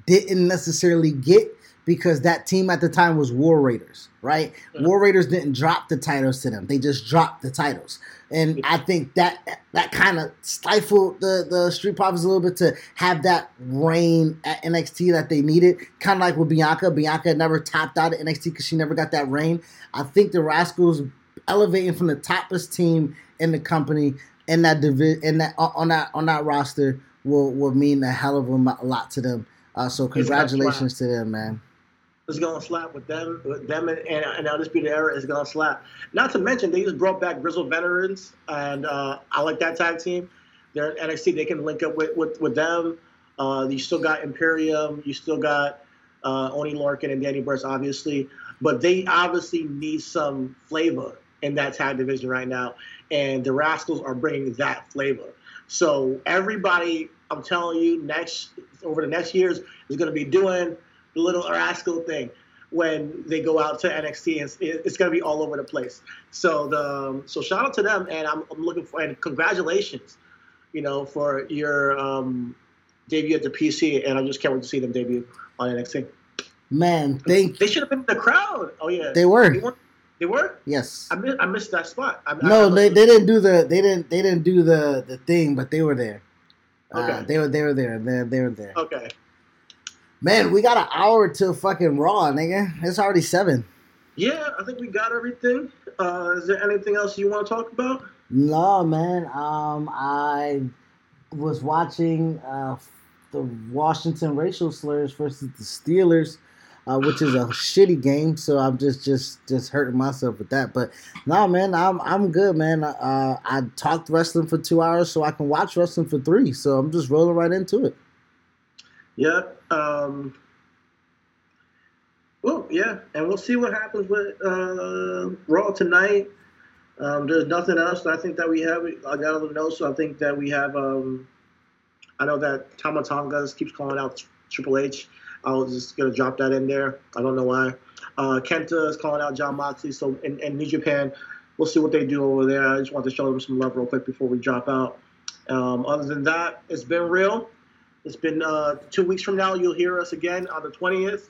didn't necessarily get because that team at the time was War Raiders, right? War Raiders didn't drop the titles to them; they just dropped the titles, and I think that that kind of stifled the the Street Profits a little bit to have that reign at NXT that they needed. Kind of like with Bianca. Bianca never topped out at NXT because she never got that reign. I think the Rascals elevating from the topless team in the company in that divi- in that on that on that roster will will mean a hell of a lot to them. Uh, so congratulations to them, man. Is gonna slap with them, with them and, and, and Undisputed Era is gonna slap. Not to mention they just brought back Grizzled Veterans, and uh, I like that tag team. They're in NXT. They can link up with with, with them. Uh, you still got Imperium. You still got uh, Oni Lorcan and Danny Burch, obviously, but they obviously need some flavor in that tag division right now, and the Rascals are bringing that flavor. So everybody, I'm telling you, next over the next years is going to be doing the little rascal thing when they go out to NXT. It's, it's going to be all over the place. So the so shout out to them, and I'm, I'm looking for and congratulations, you know, for your um, debut at the PC, and I just can't wait to see them debut on NXT. Man, thank They should have been in the crowd. Oh yeah, They were. They were. They were? yes. I missed, I missed that spot. I, No, I, they, they didn't do the they didn't they didn't do the the thing, but they were there. Uh, Okay. they were they were there. They they were there. Okay. Man, we got an hour till fucking Raw, nigga. It's already seven. Yeah, I think we got everything. Uh, is there anything else you want to talk about? No, man. Um, I was watching uh, the Washington racial slurs versus the Steelers, uh, which is a shitty game. So I'm just just just hurting myself with that. But no, man, I'm I'm good, man. Uh, I talked wrestling for two hours, so I can watch wrestling for three. So I'm just rolling right into it. Yeah. Um, well, yeah, and we'll see what happens with uh, Raw tonight. Um, there's nothing else I think that we have. I got all the notes, so I think that we have. Um, I know that Tama Tonga keeps calling out Triple H. I was just gonna drop that in there. I don't know why. Uh, Kenta is calling out Jon Moxley. So in, in New Japan, we'll see what they do over there. I just want to show them some love real quick before we drop out. Um, other than that, it's been real. It's been uh, two weeks from now. You'll hear us again on the 20th.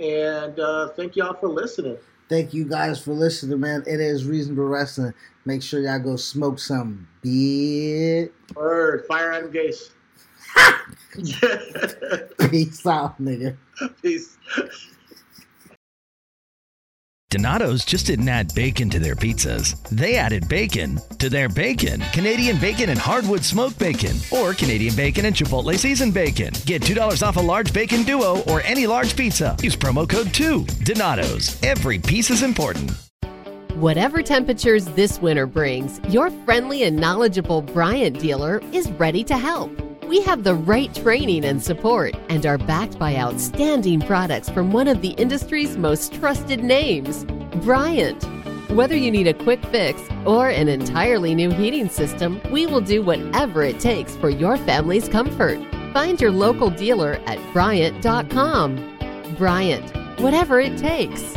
And uh, thank y'all for listening. Thank you guys for listening, man. It is reasonable wrestling. Make sure y'all go smoke some beer. Word. Fire Adam Gase. [laughs] Peace out, nigga. Peace. Donato's just didn't add bacon to their pizzas. They added bacon to their bacon. Canadian bacon and hardwood smoked bacon, or Canadian bacon and Chipotle seasoned bacon. Get $2 off a large bacon duo or any large pizza. Use promo code 2. Donato's. Every piece is important. Whatever temperatures this winter brings, your friendly and knowledgeable Bryant dealer is ready to help. We have the right training and support and are backed by outstanding products from one of the industry's most trusted names, Bryant. Whether you need a quick fix or an entirely new heating system, we will do whatever it takes for your family's comfort. Find your local dealer at Bryant.com. Bryant, whatever it takes.